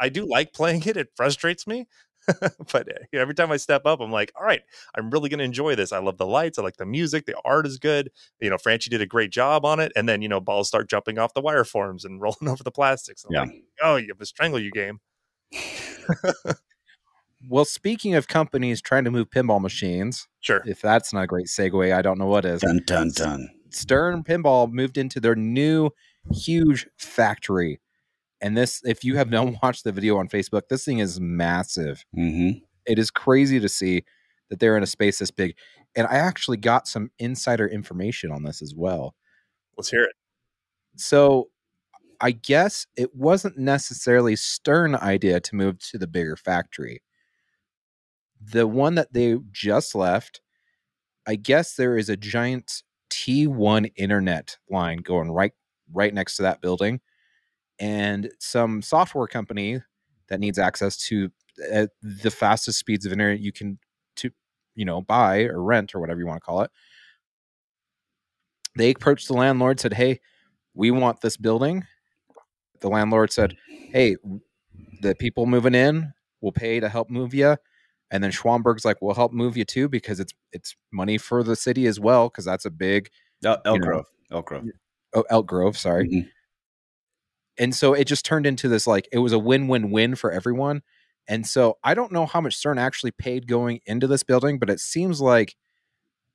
I do like playing it. It frustrates me, but eh, you know, every time I step up, I'm like, all right, I'm really going to enjoy this. I love the lights. I like the music. The art is good. You know, Franchi did a great job on it. And then, you know, balls start jumping off the wire forms and rolling over the plastics. I'm Yeah. like, oh, you have a strangle you game. well, speaking of companies trying to move pinball machines, Sure. if that's not a great segue, I don't know what is. Dun dun dun. Stern Pinball moved into their new huge factory. And this, if you have not watched the video on Facebook, this thing is massive. Mm-hmm. It is crazy to see that they're in a space this big. And I actually got some insider information on this as well. Let's hear it. So I guess it wasn't necessarily Stern idea to move to the bigger factory. The one that they just left, I guess there is a giant T1 internet line going right right next to that building and some software company that needs access to uh, the fastest speeds of internet you can to you know buy or rent or whatever you want to call it they approached the landlord said hey we want this building the landlord said hey the people moving in will pay to help move you and then Schaumburg's like we'll help move you too because it's it's money for the city as well because that's a big El- Elk You know. Grove. Elk Grove. oh elk grove sorry Mhm. And so it just turned into this like it was a win-win-win for everyone. And so I don't know how much Stern actually paid going into this building, but it seems like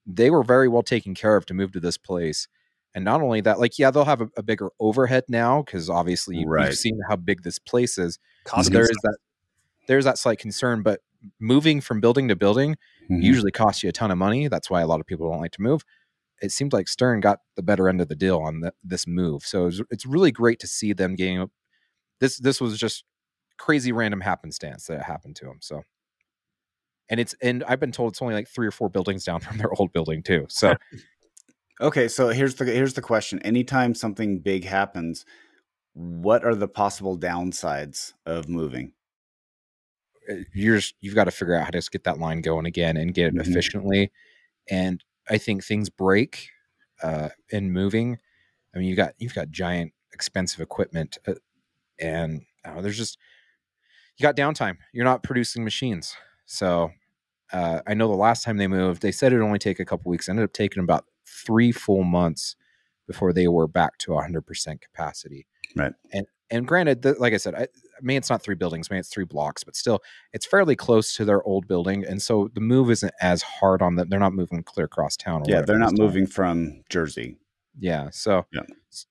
they were very well taken care of to move to this place. And not only that, like, yeah, they'll have a, a bigger overhead now because obviously Right. have seen how big this place is. So there is that there's that slight concern, but moving from building to building Mhm. usually costs you a ton of money. That's why a lot of people don't like to move. It seemed like Stern got the better end of the deal on the, this move. So it's, it's really great to see them getting this. This was just crazy random happenstance that happened to them. So, and it's and I've been told it's only like three or four buildings down from their old building too. So Okay, so here's the here's the question. Anytime something big happens, what are the possible downsides of moving? uh, you're just, you've got to figure out how to just get that line going again and get it Mhm. efficiently. And I think things break uh, in moving. I mean, you got you've got giant expensive equipment, uh, and uh, there's just you got downtime. You're not producing machines. So uh, I know the last time they moved, they said it would only take a couple weeks. It ended up taking about three full months before they were back to 100% capacity. Right. And and granted, that, like I said, I, maybe it's not three buildings, maybe it's three blocks, but still, it's fairly close to their old building, and so the move isn't as hard on them. They're not moving clear across town. or Yeah, they're not this time. moving from Jersey. Yeah. So Yeah.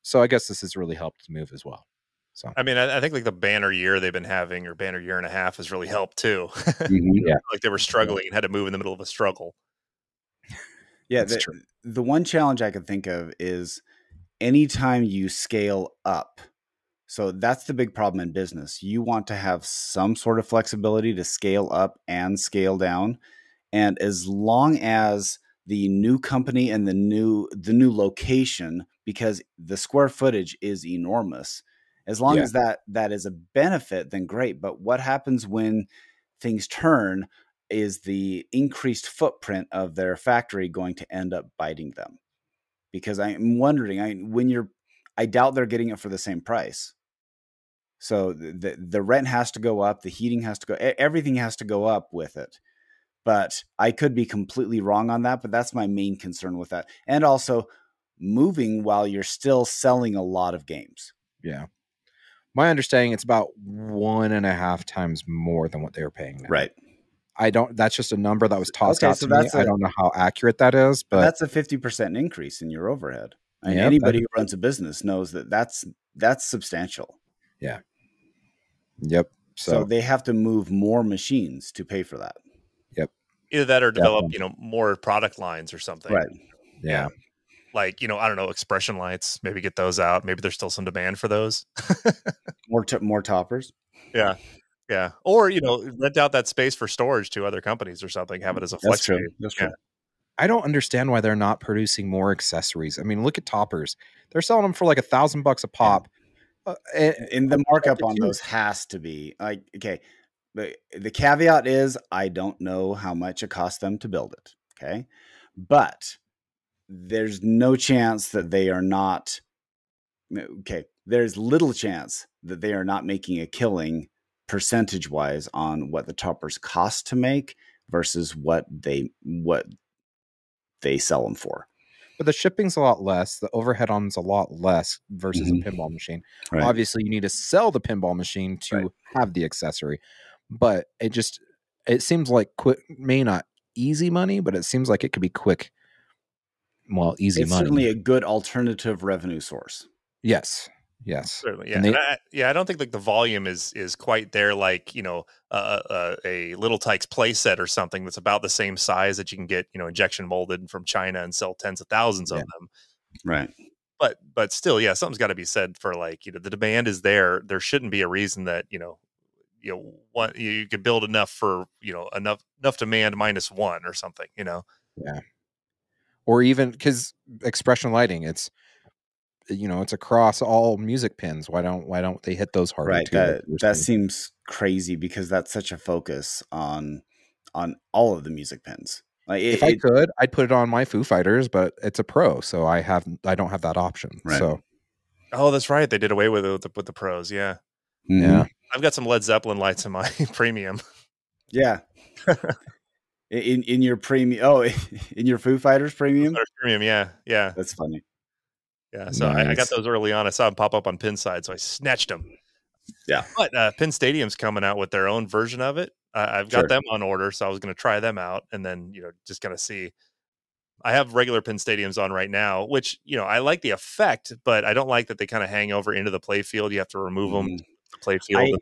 So I guess this has really helped to move as well. So I mean, I, I think like the banner year they've been having, or banner year and a half, has really helped too. Mhm. like they were struggling and had to move in the middle of a struggle. Yeah, That's the, true. the one challenge I could think of is anytime you scale up. So that's the big problem in business. You want to have some sort of flexibility to scale up and scale down. And as long as the new company and the new the new location because the square footage is enormous. As long Yeah. as that that is a benefit then great, but what happens when things turn is the increased footprint of their factory going to end up biting them? Because I'm wondering, I when you're, I doubt they're getting it for the same price. So the the, rent has to go up, the heating has to go, everything has to go up with it. But I could be completely wrong on that. But that's my main concern with that, and also moving while you're still selling a lot of games. yeah. My understanding, it's about one and a half times more than what they were paying. Now. Right. I don't. That's just a number that was tossed Okay, out so to me. I don't know how accurate that is, but that's a 50% increase in your overhead. And Yep, anybody who runs a business knows that that's that's substantial. Yeah. Yep. So, So, they have to move more machines to pay for that. Yep. Either that or develop, Definitely. you know, more product lines or something. Right. Yeah. Like, you know, I don't know, expression lights, maybe get those out. Maybe there's still some demand for those. More to more toppers. Yeah. Yeah. Or, you know, rent out that space for storage to other companies or something, have it as a flex That's true. space. That's Yeah. I don't understand why they're not producing more accessories. I mean, look at toppers; they're selling them for like a thousand bucks a pop. Uh, and, And the markup on those has to be like okay. The the caveat is I don't know how much it cost them to build it. Okay. But there's no chance that they are not okay. There's little chance that they are not making a killing percentage wise on what the toppers cost to make versus what they what they sell them for. but the shipping's a lot less. The overhead on is a lot less versus Mhm. a pinball machine. Right. Obviously, you need to sell the pinball machine to Right. have the accessory, but it just it seems like quick, may not easy money, but it seems like it could be quick. Well, easy It's money. certainly a good alternative revenue source. yes, yes. Certainly, yeah. They- I, yeah, I don't think like the volume is is quite there. Like you know, uh, uh, a Little Tykes playset or something that's about the same size that you can get, you know, injection molded from China and sell tens of thousands of Yeah. them. Right. But but still, yeah, something's got to be said for like you know the demand is there. There shouldn't be a reason that you know you know what you could build enough for you know enough enough demand minus one or something. You know, Yeah. or even because expression lighting it's you know it's across all music pins why don't why don't they hit those harder right too, like that you that seems crazy because that's such a focus on on all of the music pins like it, if i it- could i'd put it on my foo fighters but it's a pro so i have i don't have that option Right. so oh, that's right, they did away with it with the, with the pros. Yeah, Mhm. yeah I've got some Led Zeppelin lights in my premium. yeah in in your premium oh in your foo fighters premium Premium, yeah, yeah. that's funny Yeah, so nice. I, I, got those early on. I saw them pop up on Pinside, so I snatched them. Yeah, but uh, Pin Stadium's coming out with their own version of it. Uh, I've got sure. them on order, so I was going to try them out, and then you know just kind of see. I have regular Pin Stadiums on right now, which you know I like the effect, but I don't like that they kind of hang over into the playfield. You have to remove mm. them the playfield.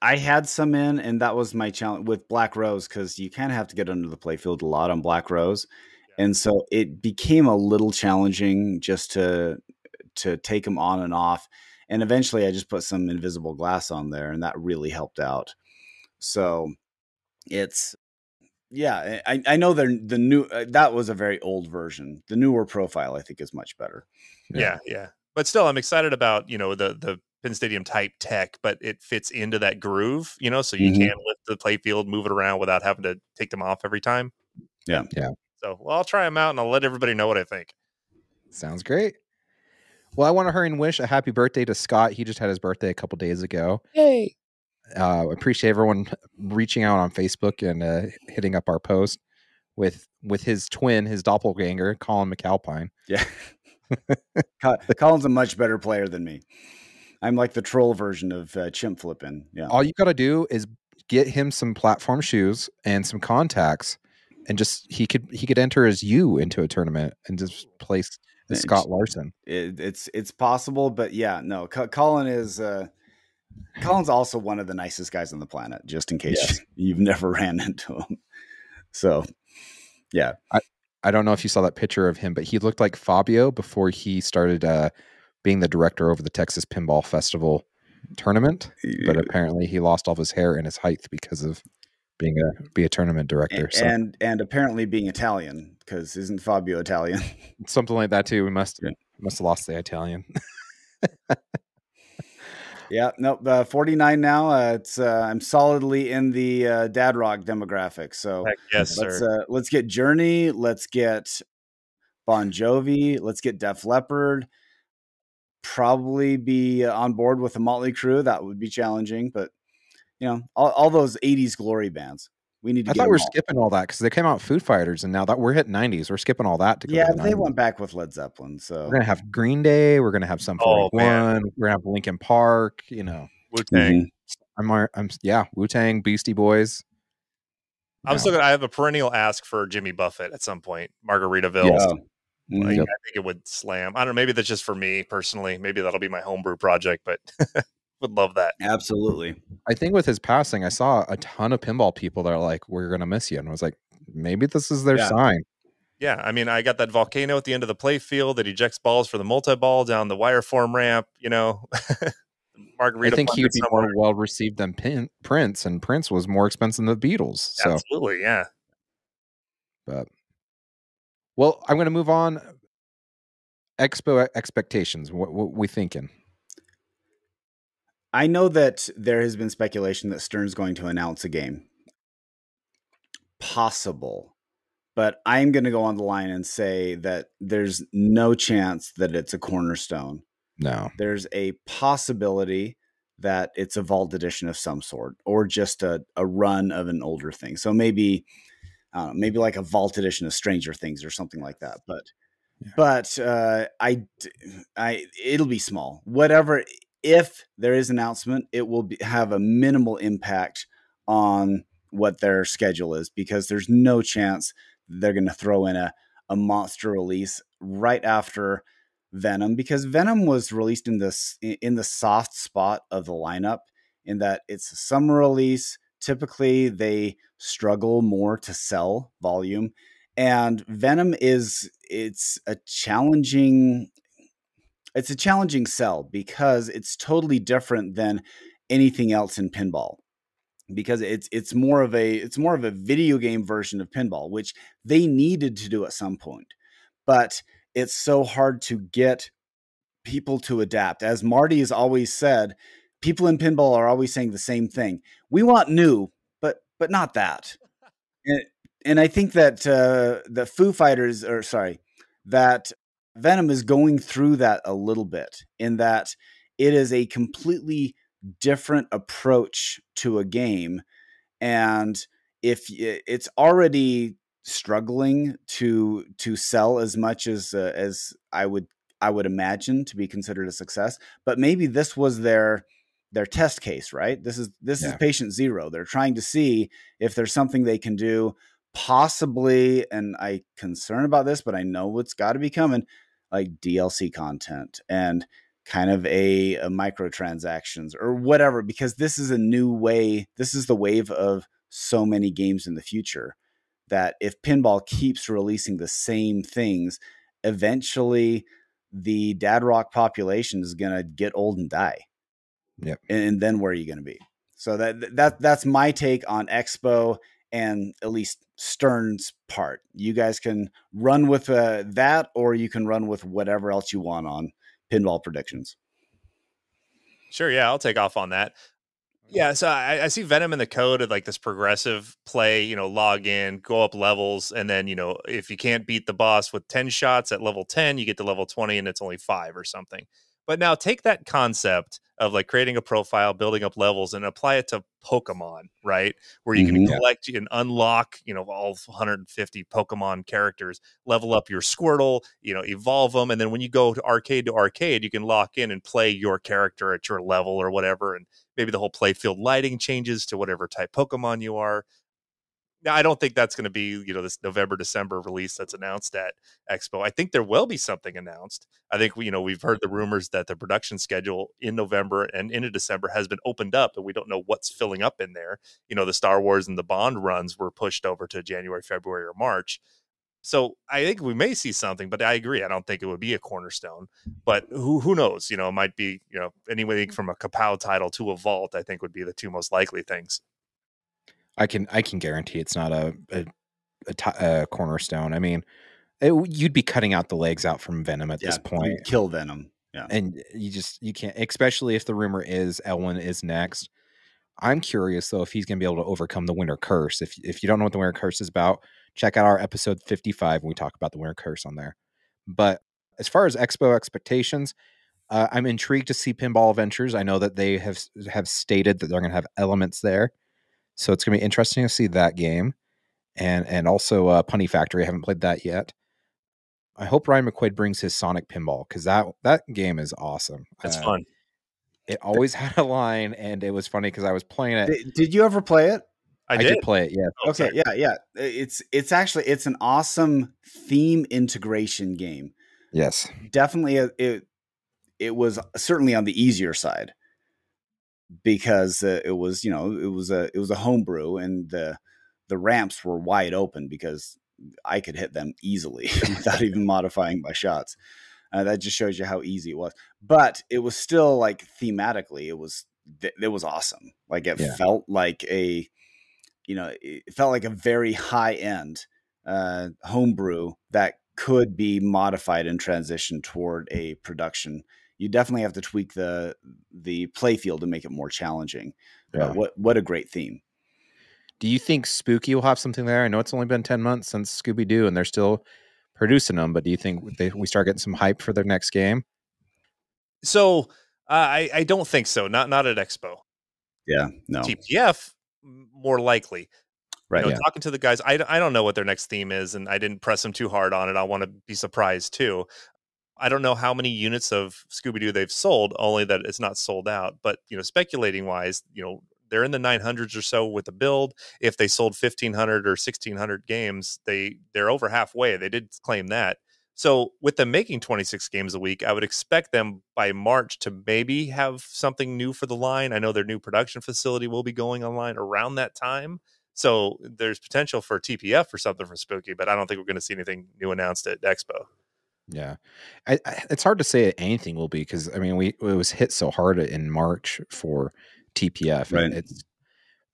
I, I had some in, and that was my challenge with Black Rose because you kind of have to get under the playfield a lot on Black Rose and so it became a little challenging just to to take them on and off and eventually i just put some invisible glass on there and that really helped out so it's yeah i, I know they're the new uh, that was a very old version the newer profile i think is much better yeah yeah, yeah. but still i'm excited about you know the the Pin stadium type tech but it fits into that groove you know so you mm-hmm. can lift the playfield move it around without having to take them off every time yeah yeah so, well, I'll try them out and I'll let everybody know what I think. Sounds great. Well, I want to hurry and wish a happy birthday to Scott. He just had his birthday a couple days ago. Yay! Uh, appreciate everyone reaching out on Facebook and uh, hitting up our post with with his twin, his doppelganger, Colin McAlpine. Yeah, Colin's a much better player than me. I'm like the troll version of uh, chimp flipping. Yeah. All you got to do is get him some platform shoes and some contacts, and just he could he could enter as you into a tournament and just place Scott Larson. It, it's it's possible, but yeah, no. Colin is uh, Colin's also one of the nicest guys on the planet. Just in case yes. you've never ran into him, so yeah. I, I don't know if you saw that picture of him, but he looked like Fabio before he started uh, being the director over the Texas Pinball Festival tournament. But apparently, he lost all of his hair and his height because of being a be a tournament director and so. and, and apparently being Italian because isn't Fabio Italian? Something like that too. We must yeah. must have lost the Italian. yeah, no, uh, forty nine now. Uh, it's uh, I'm solidly in the uh, dad rock demographic. So Heck yes, let's sir. Uh, let's get Journey. Let's get Bon Jovi. Let's get Def Leppard. Probably be on board with the Motley Crue. That would be challenging, but you know, all, all those '80s glory bands. We need to. I thought we are skipping all that because they came out Foo Fighters, and now that we're hitting '90s, we're skipping all that to go. Yeah, to they went back with Led Zeppelin. So we're gonna have Green Day. We're gonna have some oh, One. We're gonna have Linkin Park. You know, Wu Tang. Mm-hmm. I'm, I'm, yeah, Wu Tang, Beastie Boys. I'm still gonna. I have a perennial ask for Jimmy Buffett at some point. Margaritaville. Yeah. Like, yep. I think it would slam. I don't know. Maybe that's just for me personally. Maybe that'll be my homebrew project, but would love that. Absolutely. I think with his passing, I saw a ton of pinball people that are like, "We're gonna miss you," and I was like, maybe this is their yeah. sign. Yeah, I mean, I got that volcano at the end of the play field that ejects balls for the multi ball down the wire form ramp. You know, Margarita. I think he would be more well received than Pin- Prince, and Prince was more expensive than the Beatles. So. Absolutely, yeah. But well, I'm going to move on. Expo expectations. What, what we thinking? I know that there has been speculation that Stern's going to announce a game. Possible. But I'm going to go on the line and say that there's no chance that it's a cornerstone. No. There's a possibility that it's a vault edition of some sort or just a, a run of an older thing. So maybe uh, maybe like a vault edition of Stranger Things or something like that. But yeah. but uh, I I it'll be small. Whatever if there is an announcement, it will be, have a minimal impact on what their schedule is because there's no chance they're going to throw in a, a monster release right after Venom because Venom was released in this in the soft spot of the lineup in that it's a summer release. Typically, they struggle more to sell volume, and Venom is it's a challenging it's a challenging sell because it's totally different than anything else in pinball because it's it's more of a it's more of a video game version of pinball which they needed to do at some point but it's so hard to get people to adapt. As marty has always said people in pinball are always saying the same thing we want new but but not that. And, and i think that uh, the foo fighters or sorry that Venom is going through that a little bit in that it is a completely different approach to a game. And if it's already struggling to to sell as much as uh, as I would I would imagine to be considered a success. But maybe this was their their test case, right? This is this yeah. is patient zero. They're trying to see if there's something they can do, possibly. And I concern about this, but I know it's got to be coming, like DLC content and kind of a, a microtransactions or whatever, because this is a new way. This is the wave of so many games in the future that if pinball keeps releasing the same things, eventually the dad rock population is going to get old and die. Yep. And, then where are you going to be? So that that that's my take on Expo and at least Stern's part. You guys can run with uh, that, or you can run with whatever else you want on pinball predictions. Sure, yeah, I'll take off on that. Yeah, so I, I, see Venom in the code of like this progressive play, you know, log in, go up levels, and then, you know, if you can't beat the boss with 10 shots at level 10, you get to level 20 and it's only five or something. But now take that concept of like creating a profile, building up levels, and apply it to Pokemon, right? Where you mm-hmm. can collect and unlock, you know, all 150 Pokemon characters, level up your Squirtle, you know, evolve them, and then when you go to arcade to arcade, you can lock in and play your character at your level or whatever, and maybe the whole playfield lighting changes to whatever type Pokemon you are. Now, I don't think that's going to be, you know, this November December release that's announced at Expo. I think there will be something announced. I think you know we've heard the rumors that the production schedule in November and into December has been opened up, and we don't know what's filling up in there. You know, the Star Wars and the Bond runs were pushed over to January, February, or March. So I think we may see something, but I agree. I don't think it would be a cornerstone. But who who knows? You know, it might be you know anything mm-hmm. from a Kapow title to a Vault. I think would be the two most likely things. I can I can guarantee it's not a a, a, t- a cornerstone. I mean, it, you'd be cutting out the legs out from Venom at yeah, this point. Kill Venom. Yeah. And you just you can't especially if the rumor is Elwyn is next. I'm curious though if he's going to be able to overcome the winter curse. If if you don't know what the winter curse is about, check out our episode 55 when we talk about the winter curse on there. But as far as expo expectations, uh, I'm intrigued to see Pinball Adventures. I know that they have have stated that they're going to have elements there. So it's gonna be interesting to see that game, and and also uh, Punny Factory. I haven't played that yet. I hope Ryan McQuaid brings his Sonic Pinball because that that game is awesome. That's uh, fun. It always had a line, and it was funny because I was playing it. Did, did, you ever play it? I, I did. did. play it. Yeah. Oh, okay. Sorry. Yeah. Yeah. It's it's actually it's an awesome theme integration game. Yes. Definitely. A, it it was certainly on the easier side because uh, it was you know it was a it was a homebrew and the the ramps were wide open because I could hit them easily without even modifying my shots. Uh, that just shows you how easy it was. But it was still like thematically, it was it was awesome. Like it yeah. felt like a you know it felt like a very high end uh, homebrew that could be modified and transitioned toward a production you definitely have to tweak the the playfield to make it more challenging. Yeah. Uh, what what a great theme. Do you think Spooky will have something there? I know it's only been ten months since Scooby Doo, and they're still producing them. But do you think they, we start getting some hype for their next game? So uh, I I don't think so. Not not at Expo. Yeah, no. TPF more likely. Right. You know, yeah. Talking to the guys, I, I don't know what their next theme is, and I didn't press them too hard on it. I want to be surprised too. I don't know how many units of Scooby Doo they've sold, only that it's not sold out. But you know, speculating wise, you know, they're in the 900s or so with the build. If they sold 1500 or 1600 games, they they're over halfway. They did claim that. So with them making 26 games a week, I would expect them by March to maybe have something new for the line. I know their new production facility will be going online around that time. So there's potential for TPF or something for Spooky, but I don't think we're going to see anything new announced at Expo. Yeah, I, I, it's hard to say anything will be because I mean we it was hit so hard in March for TPF. Right. It's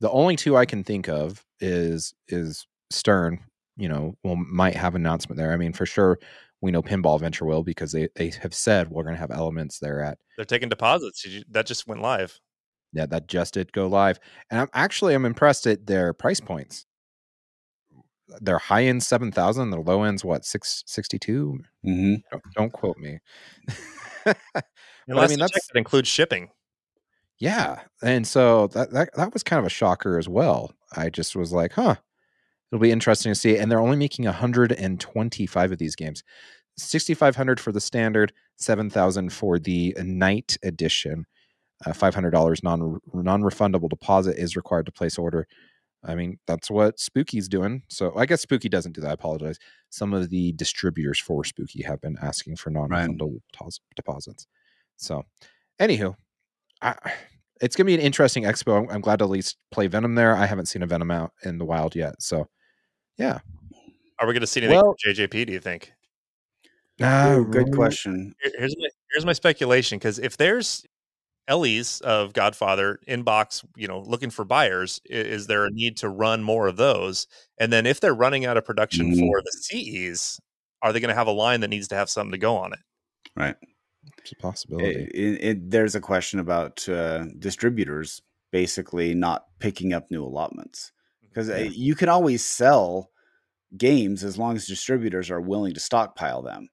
the only two I can think of is is Stern. You know, will might have announcement there. I mean, for sure, we know Pinball Venture will because they they have said we're going to have elements there at. They're taking deposits. That just went live. Yeah, that just did go live, and I'm actually I'm impressed at their price points their high end 7000 their low end's what 662 mm-hmm. don't, don't, quote me but, i mean that's that includes shipping yeah and so that, that that was kind of a shocker as well i just was like huh it'll be interesting to see and they're only making 125 of these games 6500 for the standard, 7000 for the night edition. Uh, $500 non non-refundable deposit is required to place order. I mean, that's what Spooky's doing. So I guess Spooky doesn't do that. I apologize. Some of the distributors for Spooky have been asking for non-refundable right. deposits. So, anywho, I, it's gonna be an interesting expo. I'm, I'm, glad to at least play Venom there. I haven't seen a Venom out in the wild yet, so yeah. Are we gonna see anything well, JJP? Do you think? Uh, good question. Here's my here's my speculation because if there's LEs of Godfather inbox, you know, looking for buyers, is, is, there a need to run more of those? And then if they're running out of production mm-hmm. for the CEs, are they going to have a line that needs to have something to go on it? Right. It's a possibility. It, it, it, there's a question about uh, distributors basically not picking up new allotments because mm-hmm. uh, yeah. you can always sell games as long as distributors are willing to stockpile them.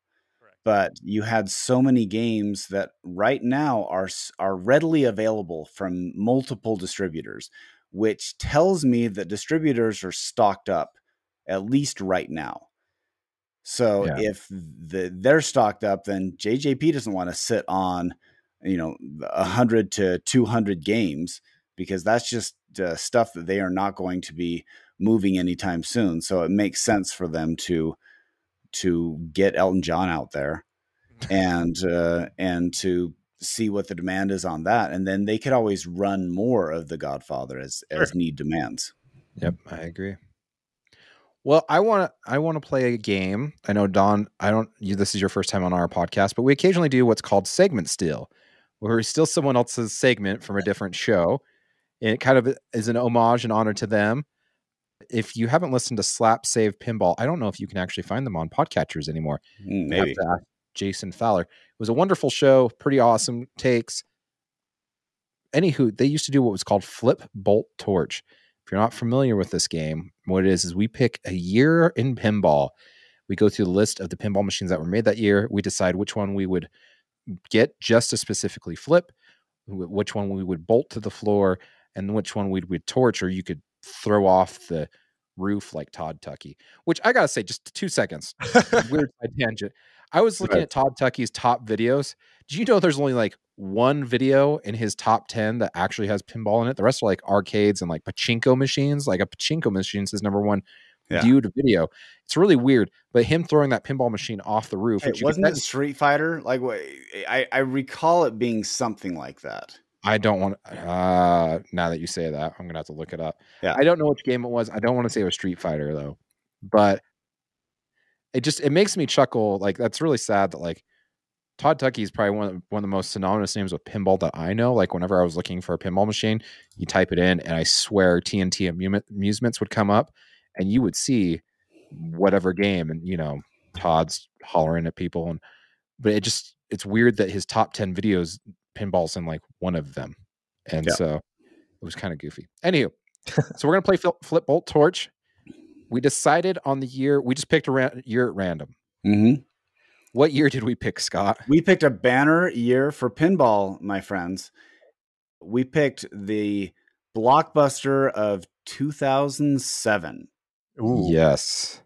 But you had so many games that right now are are readily available from multiple distributors, which tells me that distributors are stocked up at least right now. So yeah. if the, they're stocked up, then JJP doesn't want to sit on, you know, hundred to two hundred games because that's just uh, stuff that they are not going to be moving anytime soon. So it makes sense for them to to get Elton John out there and uh, and to see what the demand is on that, and then they could always run more of the Godfather as sure. as need demands. Yep, I agree. Well, I want to I want to play a game. I know Don, I don't you, this is your first time on our podcast, but we occasionally do what's called segment steal, where we steal someone else's segment from a different show. And it kind of is an homage and honor to them. If you haven't listened to Slap Save Pinball, I don't know if you can actually find them on podcatchers anymore. Mm, maybe. Jason Fowler. It was a wonderful show, pretty awesome takes. Anywho, they used to do what was called Flip Bolt Torch if you're not familiar with this game, what it is is we pick a year in pinball. We go through the list of the pinball machines that were made that year. We decide which one we would get just to specifically flip, which one we would bolt to the floor, and which one we would torch, or you could throw off the roof like Todd Tuckey. Which I gotta say, just two seconds, weird tangent. I was looking at Todd Tuckey's top videos. Do you know there's only like one video in his top 10 that actually has pinball in it? The rest are like arcades and like pachinko machines. Like a pachinko machine says number one yeah. viewed video. It's really weird. But him throwing that pinball machine off the roof. Hey, wasn't it Street Fighter? Like I, I recall it being something like that. I don't want uh now that you say that, I'm gonna have to look it up. Yeah. I don't know which game it was. I don't want to say it was Street Fighter though. But it just it makes me chuckle. Like that's really sad that like Todd Tuckey is probably one of, one of the most synonymous names with pinball that I know. Like whenever I was looking for a pinball machine, you type it in, and I swear TNT amusements would come up, and you would see whatever game, and you know Todd's hollering at people, and but it just it's weird that his top ten videos pinballs in like one of them, and yeah. so it was kind of goofy. Anywho, so we're gonna play flip, flip bolt torch we decided on the year. We just picked a ra- year at random. Mm-hmm. What year did we pick, Scott? We picked a banner year for pinball, my friends. We picked the blockbuster of 2007. Ooh. Yes.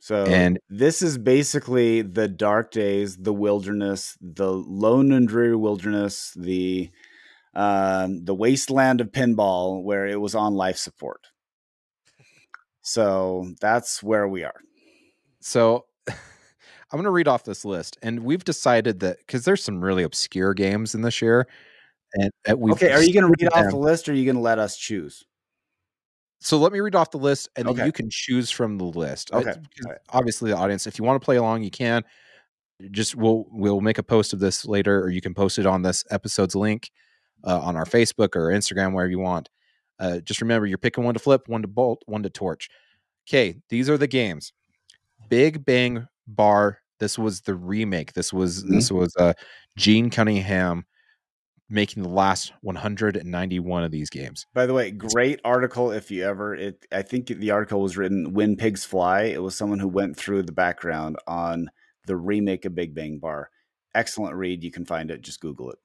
So and this is basically the dark days, the wilderness, the lone and dreary wilderness, the um, the wasteland of pinball, where it was on life support. So that's where we are. So I'm going to read off this list, and we've decided that because there's some really obscure games in this year, and, and okay, are you going to read off the list, or are you going to let us choose? So let me read off the list, and okay. then you can choose from the list. Okay. Obviously, the audience, if you want to play along, you can. Just we'll we'll make a post of this later, or you can post it on this episode's link uh, on our Facebook or Instagram, wherever you want. Uh, just remember, you're picking one to flip, one to bolt, one to torch. Okay, these are the games. Big Bang Bar. This was the remake. This was mm-hmm. this was uh, Gene Cunningham making the last 191 of these games. By the way, great article if you ever it I think the article was written When Pigs Fly. It was someone who went through the background on the remake of Big Bang Bar. Excellent read. You can find it. Just Google it.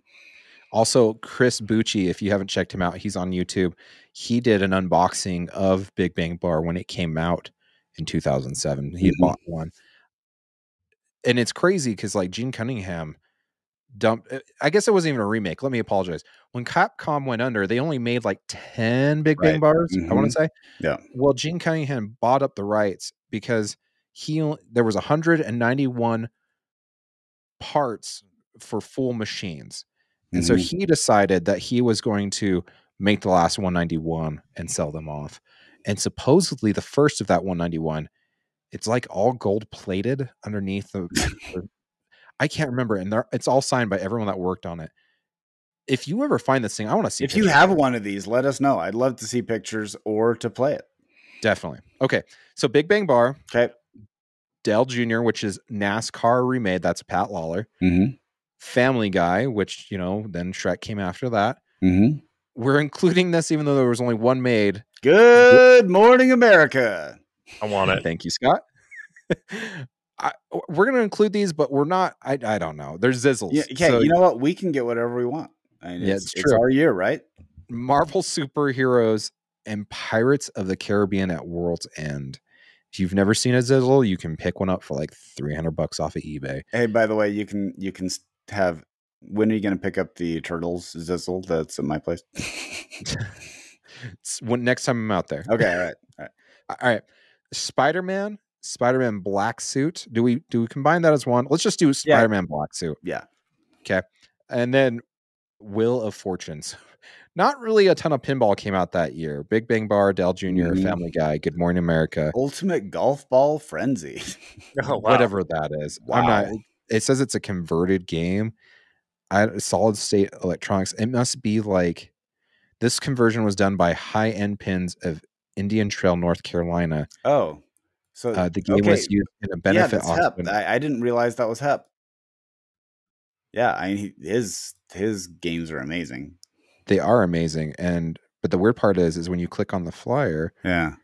Also, Chris Bucci, if you haven't checked him out, he's on YouTube. He did an unboxing of Big Bang Bar when it came out in 2007. He mm-hmm. bought one. and it's crazy because like Gene Cunningham dumped. uh, I guess it wasn't even a remake. Let me apologize. When Capcom went under, they only made like ten Big Bang Right. bars. I want to say. Yeah. Well, Gene Cunningham bought up the rights because he there was 191 parts for full machines. And so Mhm. he decided that he was going to make the last 191 and sell them off. And supposedly the first of that 191, it's like all gold plated underneath the- I can't remember. And they're- it's all signed by everyone that worked on it. If you ever find this thing, I want to see. if you have one of these, let us know. I'd love to see pictures or to play it. definitely. Okay. So Big Bang Bar, Okay. Dale Jr., which is NASCAR remade. That's Pat Lawlor. Mm-hmm. Family Guy, which, you know, then Shrek came after that. Mm-hmm. We're including this even though there was only one made. Good morning, America. I want it. Thank you, Scott. I, we're going to include these, but we're not. I, I don't know. There's Zizzles. Yeah, okay, So you know what? We can get whatever we want. I mean, Yeah, it's, it's it's our year, right? Marvel superheroes and Pirates of the Caribbean at World's End. If you've never seen a Zizzle, you can pick one up for like 300 bucks off of eBay. Hey, by the way, you can you can have. When are you going to pick up the turtles zizzle that's at my place? When next time I'm out there. okay, all right. All right. All right. Spider-Man, Spider-Man black suit. Do we do we combine that as one? Let's just do Spider-Man black suit. Yeah. Okay. And then Wheel of Fortunes. Not really a ton of pinball came out that year. Big Bang Bar, Dale junior Mhm. Family Guy, Good Morning America, Ultimate golf ball frenzy. Oh, wow. whatever that is. I'm not. Wow. It says it's a converted game. I solid state electronics. It must be like this conversion was done by high end pins of Indian Trail, North Carolina. Oh, so Uh, the game okay. was used in a yeah, benefit that's Hep. I, I didn't realize that was Hep. Yeah, I mean, he, his his games are amazing. they are amazing and but the weird part is is when you click on the flyer Yeah,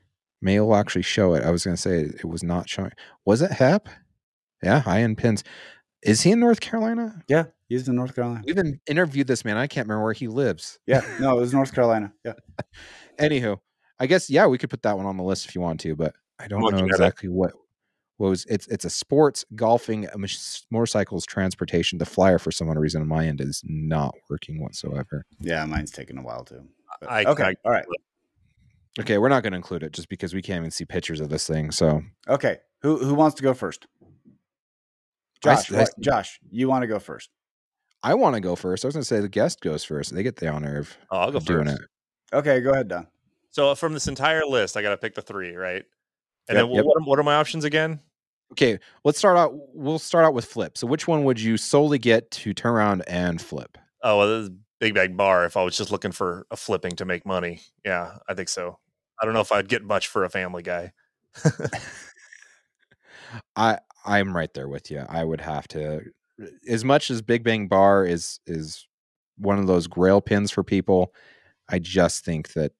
mail will actually show it i was going to say it was not showing was it hep yeah high end pins is he in north carolina yeah, he's in North Carolina. We've even interviewed this man i can't remember where he lives Yeah, no, it was North Carolina. Yeah, anywho i guess yeah we could put that one on the list if you want to but i don't Looking know at exactly what what was it's it's a sports golfing a motorcycles transportation the flyer for some odd reason on my end is not working whatsoever yeah, mine's taking a while too. But- I- okay, I- all right, okay we're not going to include it just because we can't even see pictures of this thing so okay. Who who wants to go first? I Josh, s- I what- Josh, you want to go first? I want to go first. I was going to say the guest goes first. They get the honor of, Oh, I'll go of doing first. it. Okay, go ahead, Don. So from this entire list, I got to pick the three, right? And Yep, then yep. what, are, what are my options again? Okay, let's start out. We'll start out with flip. So, which one would you solely get to turn around and flip? Oh, well, this is Big Bang Bar. If I was just looking for a flipping to make money, yeah, I think so. I don't know if I'd get much for a Family Guy. I I'm right there with you. I would have to, as much as Big Bang Bar is is one of those Grail pins for people. I just think that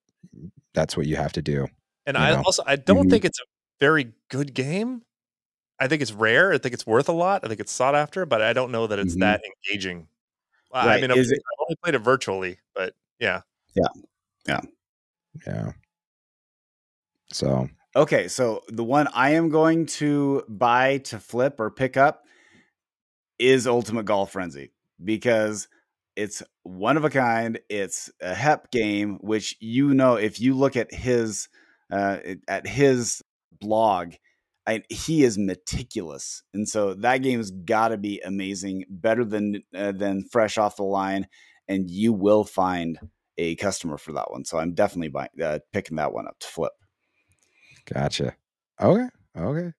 that's what you have to do. And I know? also I don't Mhm. think it's a very good game. I think it's rare. I think it's worth a lot. I think it's sought after, but I don't know that it's Mhm. that engaging. Well, I mean, I've, it- I've only played it virtually, but yeah. Yeah. Yeah. Yeah. So Okay, so the one I am going to buy to flip or pick up is Ultimate Golf Frenzy because it's one of a kind. It's a HEP game, which you know if you look at his uh, at his blog, I, he is meticulous, and so that game's got to be amazing, better than uh, than fresh off the line, and you will find a customer for that one. So I'm definitely buying, uh, picking that one up to flip. gotcha. Okay. Okay.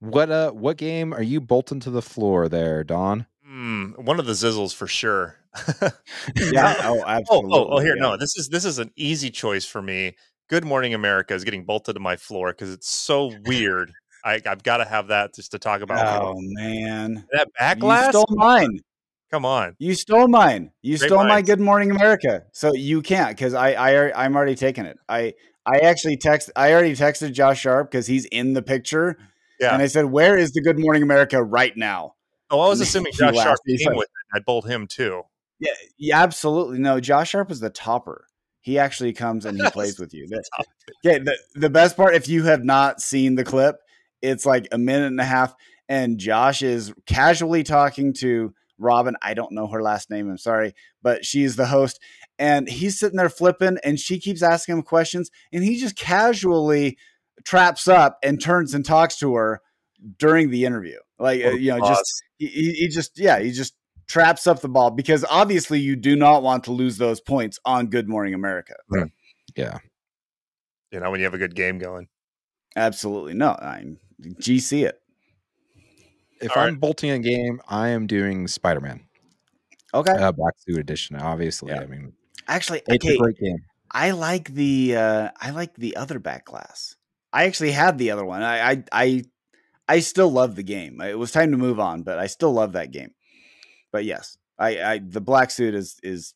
What uh what game are you bolting to the floor there, Don? Hmm, one of the Zizzles for sure. Yeah. Oh, Oh, absolutely. oh, oh, here, yeah. no. This is this is an easy choice for me. Good Morning America is getting bolted to my floor because it's so weird. I, I've got to have that just to talk about. Oh man, that you backlash. stole mine. Come on. You stole mine. You Great stole my. Good Morning America. So you can't because I, I I'm already taking it. I I actually text I already texted Josh Sharpe because he's in the picture, Yeah. and I said, "Where is the Good Morning America right now?" Oh, I was assuming Josh. Sharpe came like- with it. I'd bolt him too. Yeah, yeah, absolutely. No, Josh Sharpe is the topper. He actually comes and he plays with you. That- Okay, the, the best part, if you have not seen the clip, it's like a minute and a half, and Josh is casually talking to Robin. I don't know her last name. I'm sorry, but she's the host. And he's sitting there flipping, and she keeps asking him questions, and he just casually traps up and turns and talks to her during the interview. Like, uh, you know, just he, he just, yeah, he just traps up the ball because obviously you do not want to lose those points on Good Morning America. Yeah. You know, when you have a good game going. Absolutely. No, I'm GC it. If All I'm bolting a game, I am doing Spider Man, Okay. uh, Black Suit Edition. Obviously, Yeah. I mean, Actually, it's okay. a great game. I like the uh I like the other backglass. I actually had the other one. I I I, I still love the game. It was time to move on, but I still love that game. But yes, I, I the black suit is is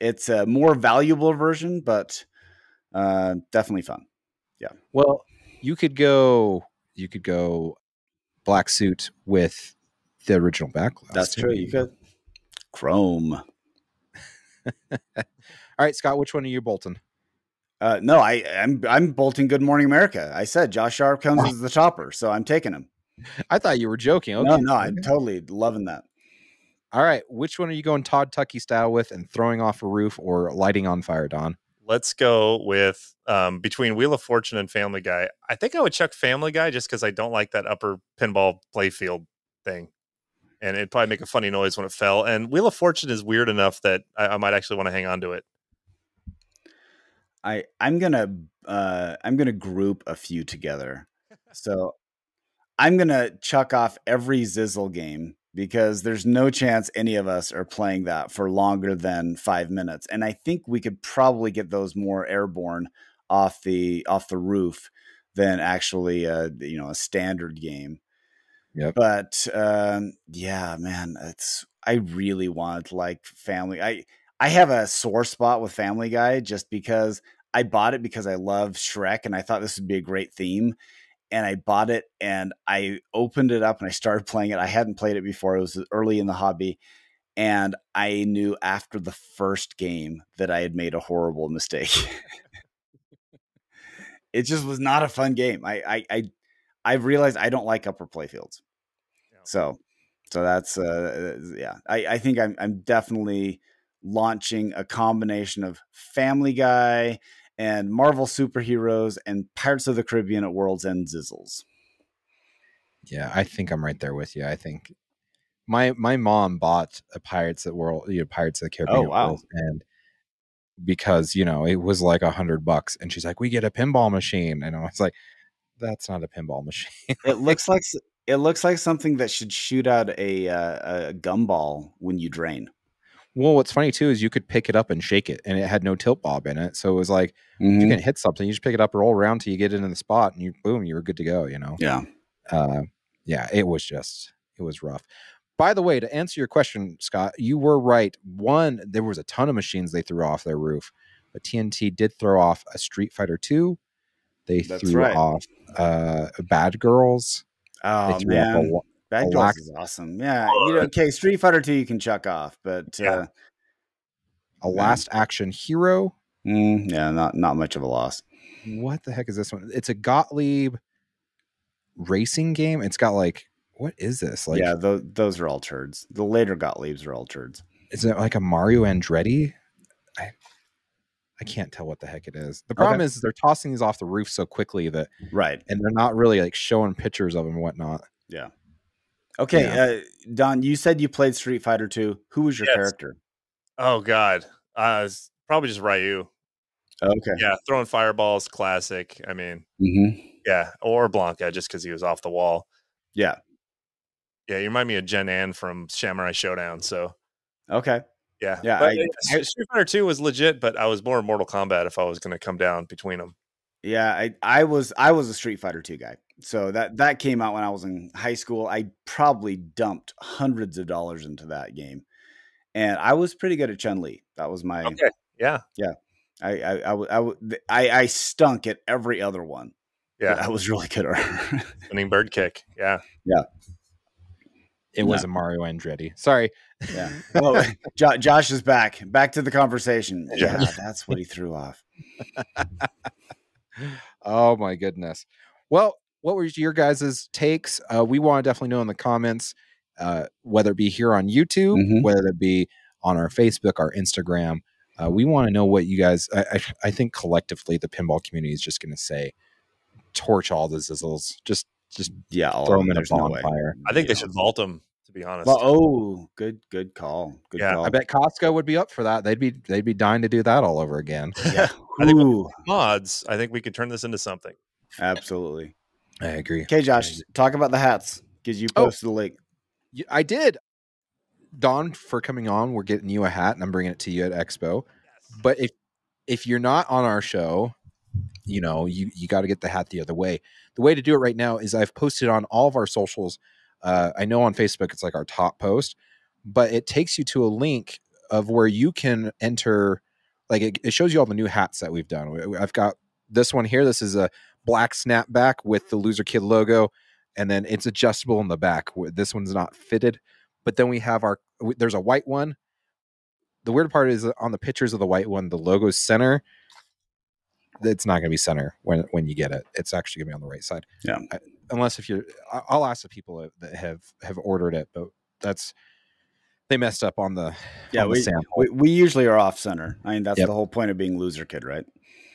it's a more valuable version, but uh definitely fun. Yeah. Well, you could go, you could go Black Suit with the original backglass. That's true. You could Chrome. All right, Scott, which one are you bolting? Uh, no, I, I'm I'm bolting Good Morning America. I said Josh Sharpe comes as the topper, so I'm taking him. I thought you were joking. Okay. No, no, I'm totally loving that. All right, which one are you going Todd Tuckey style with and throwing off a roof or lighting on fire, Don? Let's go with um, between Wheel of Fortune and Family Guy. I think I would chuck Family Guy just because I don't like that upper pinball playfield thing. And it'd probably make a funny noise when it fell. And Wheel of Fortune is weird enough that I, I might actually want to hang on to it. I I'm gonna uh I'm gonna group a few together. So I'm gonna chuck off every Zizzle game because there's no chance any of us are playing that for longer than five minutes. And I think we could probably get those more airborne off the off the roof than actually a, you know a standard game. Yep. But um yeah, man, it's I really want like family. I I have a sore spot with Family Guy just because I bought it because I love Shrek and I thought this would be a great theme. And I bought it and I opened it up and I started playing it. I hadn't played it before. It was early in the hobby. And I knew after the first game that I had made a horrible mistake. it just was not a fun game. I I I I've realized I don't like upper playfields. Yeah. So so that's uh yeah. I, I think I'm I'm definitely launching a combination of Family Guy and Marvel superheroes and Pirates of the Caribbean at World's End Zizzles. Yeah, I think I'm right there with you. I think my my mom bought a Pirates at World, you know, Pirates of the Caribbean, Oh, at wow. And because you know it was like a hundred bucks, and she's like, "We get a pinball machine," and I was like, "That's not a pinball machine." It looks like it looks like something that should shoot out a uh, a gumball when you drain. Well, what's funny too is you could pick it up and shake it, and it had no tilt bob in it, so it was like Mm-hmm. you can hit something, you just pick it up, roll around till you get it in the spot, and you boom, you were good to go. You know. Yeah. uh, yeah, it was just it was rough. By the way, to answer your question, Scott, you were right. One, there was a ton of machines they threw off their roof, but TNT did throw off a Street Fighter Two. They That's threw right. off uh, Bad Girls. They Oh threw off a man, lo- Bad a Girls lack- is awesome. Yeah. You know, okay, Street Fighter Two you can chuck off, but Yeah. uh, a Man. Last Action Hero. mm, yeah, not not much of a loss. What the heck is this one? It's a Gottlieb racing game. It's got like what is this? Like, yeah, those those are all turds. The later Gottliebs are all turds. is it like a Mario Andretti? I I can't tell what the heck it is. The problem Okay. is they're tossing these off the roof so quickly that Right. and they're not really like showing pictures of them and whatnot. Okay, Yeah. uh, Don, you said you played Street Fighter Two. Who was your Yes. character? Oh, God. Uh, probably just Ryu. Okay. Yeah. Throwing fireballs, classic. I mean, Mm-hmm. yeah. Or Blanka just because he was off the wall. Yeah. Yeah. You remind me of Gen-An from Samurai Shodown. So, Okay. yeah. Yeah, I- uh, I- Street Fighter 2 was legit, but I was more Mortal Kombat if I was going to come down between them. Yeah, I, I was I was a Street Fighter Two guy. So that that came out when I was in high school. I probably dumped hundreds of dollars into that game, and I was pretty good at Chun Li. That was my Okay. Yeah. yeah. I I was I I stunk at every other one. Yeah. I was really good at her. Spinning bird kick. Yeah. Yeah. It was a Mario Andretti. Sorry. yeah. Oh, jo- Josh is back. Back to the conversation. Yeah. Yeah, that's what he threw off. Oh my goodness. Well, what were your guys' takes? Uh, we want to definitely know in the comments, uh, whether it be here on YouTube, Mhm. whether it be on our Facebook, our Instagram. Uh, we want to know what you guys. I, I, I think collectively, the pinball community is just going to say, torch all the Zizzles. Just, just Yeah, all throw them in a There's no bonfire. I think they should vault them. To be honest, Well, oh, good, good call. Good Yeah, call. I bet Costco would be up for that. They'd be, they'd be dying to do that all over again. Yeah. I think- Ooh, mods. I think we could turn this into something. absolutely. I agree. Okay, Josh, talk about the hats because you Oh. posted the link. I did. Don, for coming on, we're getting you a hat, and I'm bringing it to you at Expo. But if if you're not on our show, you know you you got to get the hat the other way. The way to do it right now is I've posted on all of our socials. Uh, I know on Facebook it's like our top post, but it takes you to a link of where you can enter. Like it, it shows you all the new hats that we've done. I've got this one here. This is a black snapback with the Loser Kid logo, and then it's adjustable in the back. This one's not fitted, but then we have our. There's a white one. The weird part is on the pictures of the white one, the logo's center. It's not going to be center when when you get it. It's actually going to be on the right side. Yeah. I- unless if you're, I'll ask the people that have have ordered it, but that's they messed up on the Yeah, on the we, sample. we we usually are off center. I mean, that's Yep. the whole point of being loser kid, right?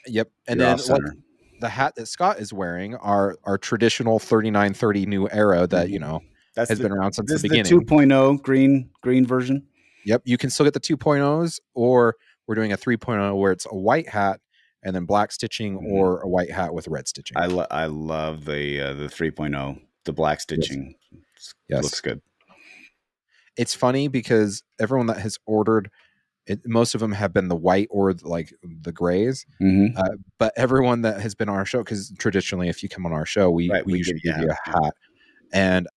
Yep. And You're then the hat that Scott is wearing are our traditional 3930 New Era that, you mm-hmm. know, That's has the, been around since this the beginning. the 2.0 green green version. Yep. You can still get the 2.0s or we're doing a 3.0 where it's a white hat and then black stitching Mhm. or a white hat with red stitching. I lo- I love the uh, the 3.0, the black stitching. It's- Yes. looks good. it's funny because everyone that has ordered it, most of them have been the white or like the grays, Mm-hmm. but everyone that has been on our show, because traditionally, if you come on our show, we, Right, we, we usually give you a hat, and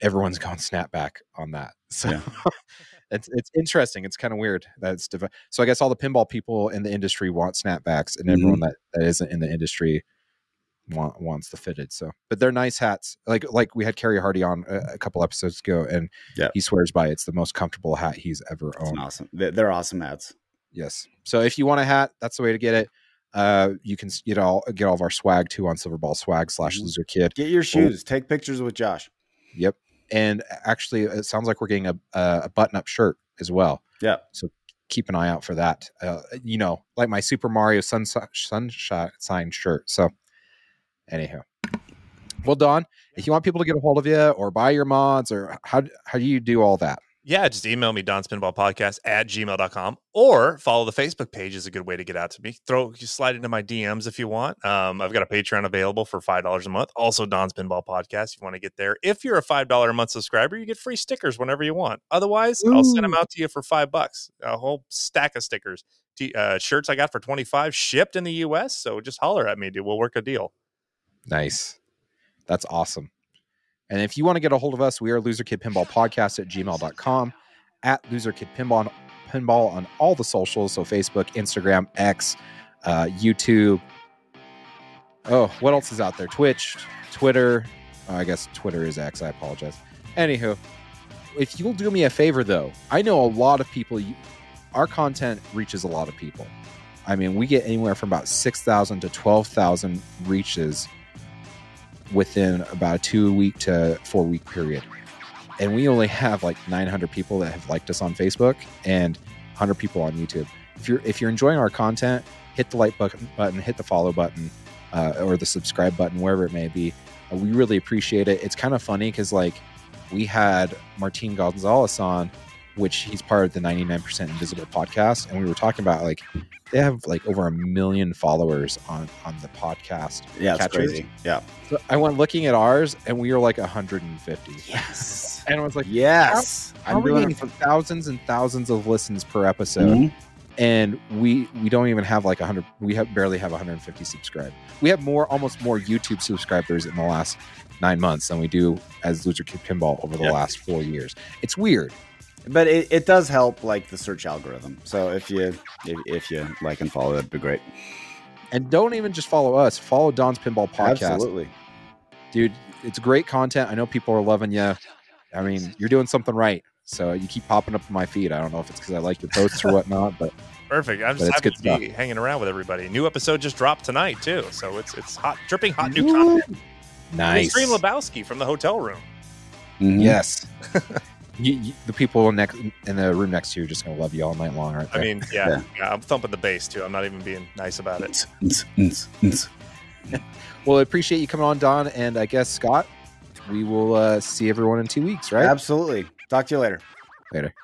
everyone's gone snapback on that. So Yeah. It's it's interesting. It's kind of weird That's divi- so. I guess all the pinball people in the industry want snapbacks, and Mhm. everyone that, that isn't in the industry want, wants the fitted. So, but they're nice hats. Like like we had Kerry Hardy on a, a couple episodes ago, and Yeah. he swears by it's the most comfortable hat he's ever owned. awesome. They're, awesome hats. Yes. So if you want a hat, that's the way to get it. Uh, you can get all get all of our swag too on Silverball Swag slash Mhm. Loser Kid. Get your shoes. Take pictures with Josh. Yep. And actually, it sounds like we're getting a a, button up shirt as well. Yeah. So keep an eye out for that. Uh, you know, like my Super Mario Sunshine Sunshine shirt. So, anyhow. Well, Don, if you want people to get a hold of you or buy your mods, or how how do you do all that? Yeah, just email me, Don's Pinball Podcast at gmail.com or follow the Facebook page is a good way to get out to me. Throw you slide into my DMs if you want. Um, I've got a Patreon available for five dollars a month. Also Don's Pinball Podcast. If you want to get there. If you're a five dollar a month subscriber, you get free stickers whenever you want. Otherwise, I'll send them out to you for five bucks. A whole stack of stickers. T- uh, shirts I got for 25 shipped in the US. So just holler at me, dude. We'll work a deal. Nice. That's awesome. And if you want to get a hold of us, we are loserkidpinballpodcast Kid Pinball Podcast at gmail.com, at loserkidpinball Kid Pinball, Pinball on all the socials. So Facebook, Instagram, X, uh, YouTube. Oh, what else is out there? Twitch, Twitter. Oh, I guess Twitter is X. I apologize. Anywho, if you'll do me a favor, though, I know a lot of people, you, our content reaches a lot of people. I mean, we get anywhere from about 6,000 to 12,000 reaches within about a two week to four week period. And we only have like 900 people that have liked us on Facebook and 100 people on YouTube. If you're if you're enjoying our content, hit the like button, hit the follow button, uh, or the subscribe button, wherever it may be. Uh, we really appreciate it. It's kind of funny because like we had Martin Gonzalez on, which he's part of the 99% Invisible podcast, and we were talking about like they have like over a million followers on on the podcast. Yeah, it's crazy. Yeah. So I went looking at ours, and we were like 150. Yes. And I was like, yes. how I'm doing for thousands and thousands of listens per episode, Mhm. and we we don't even have like 100. We have barely have 150 subscribed. We have more, almost more YouTube subscribers in the last nine months than we do as Loser Kid Pinball over the Yeah. last four years. It's weird. But it, it does help like the search algorithm. So if you if, if you like and follow, that'd be great. And don't even just follow us. Follow Don's Pinball Podcast. Absolutely. dude it's great content i know people are loving you i mean you're doing something right so you keep popping up in my feed i don't know if it's because i like your posts or whatnot but Perfect. I'm just happy good to be hanging around with everybody. New episode just dropped tonight too, so it's it's hot, dripping hot new content. Nice. Stream Lebowski from the hotel room. Mhm. Yes. you, you, the people next in the room next to you are just going to love you all night long, aren't they? I mean, yeah, Yeah. yeah, I'm thumping the bass too. I'm not even being nice about it. Well, I appreciate you coming on, Don, and I guess Scott. We will uh, see everyone in two weeks, right? Absolutely. Talk to you later. Later.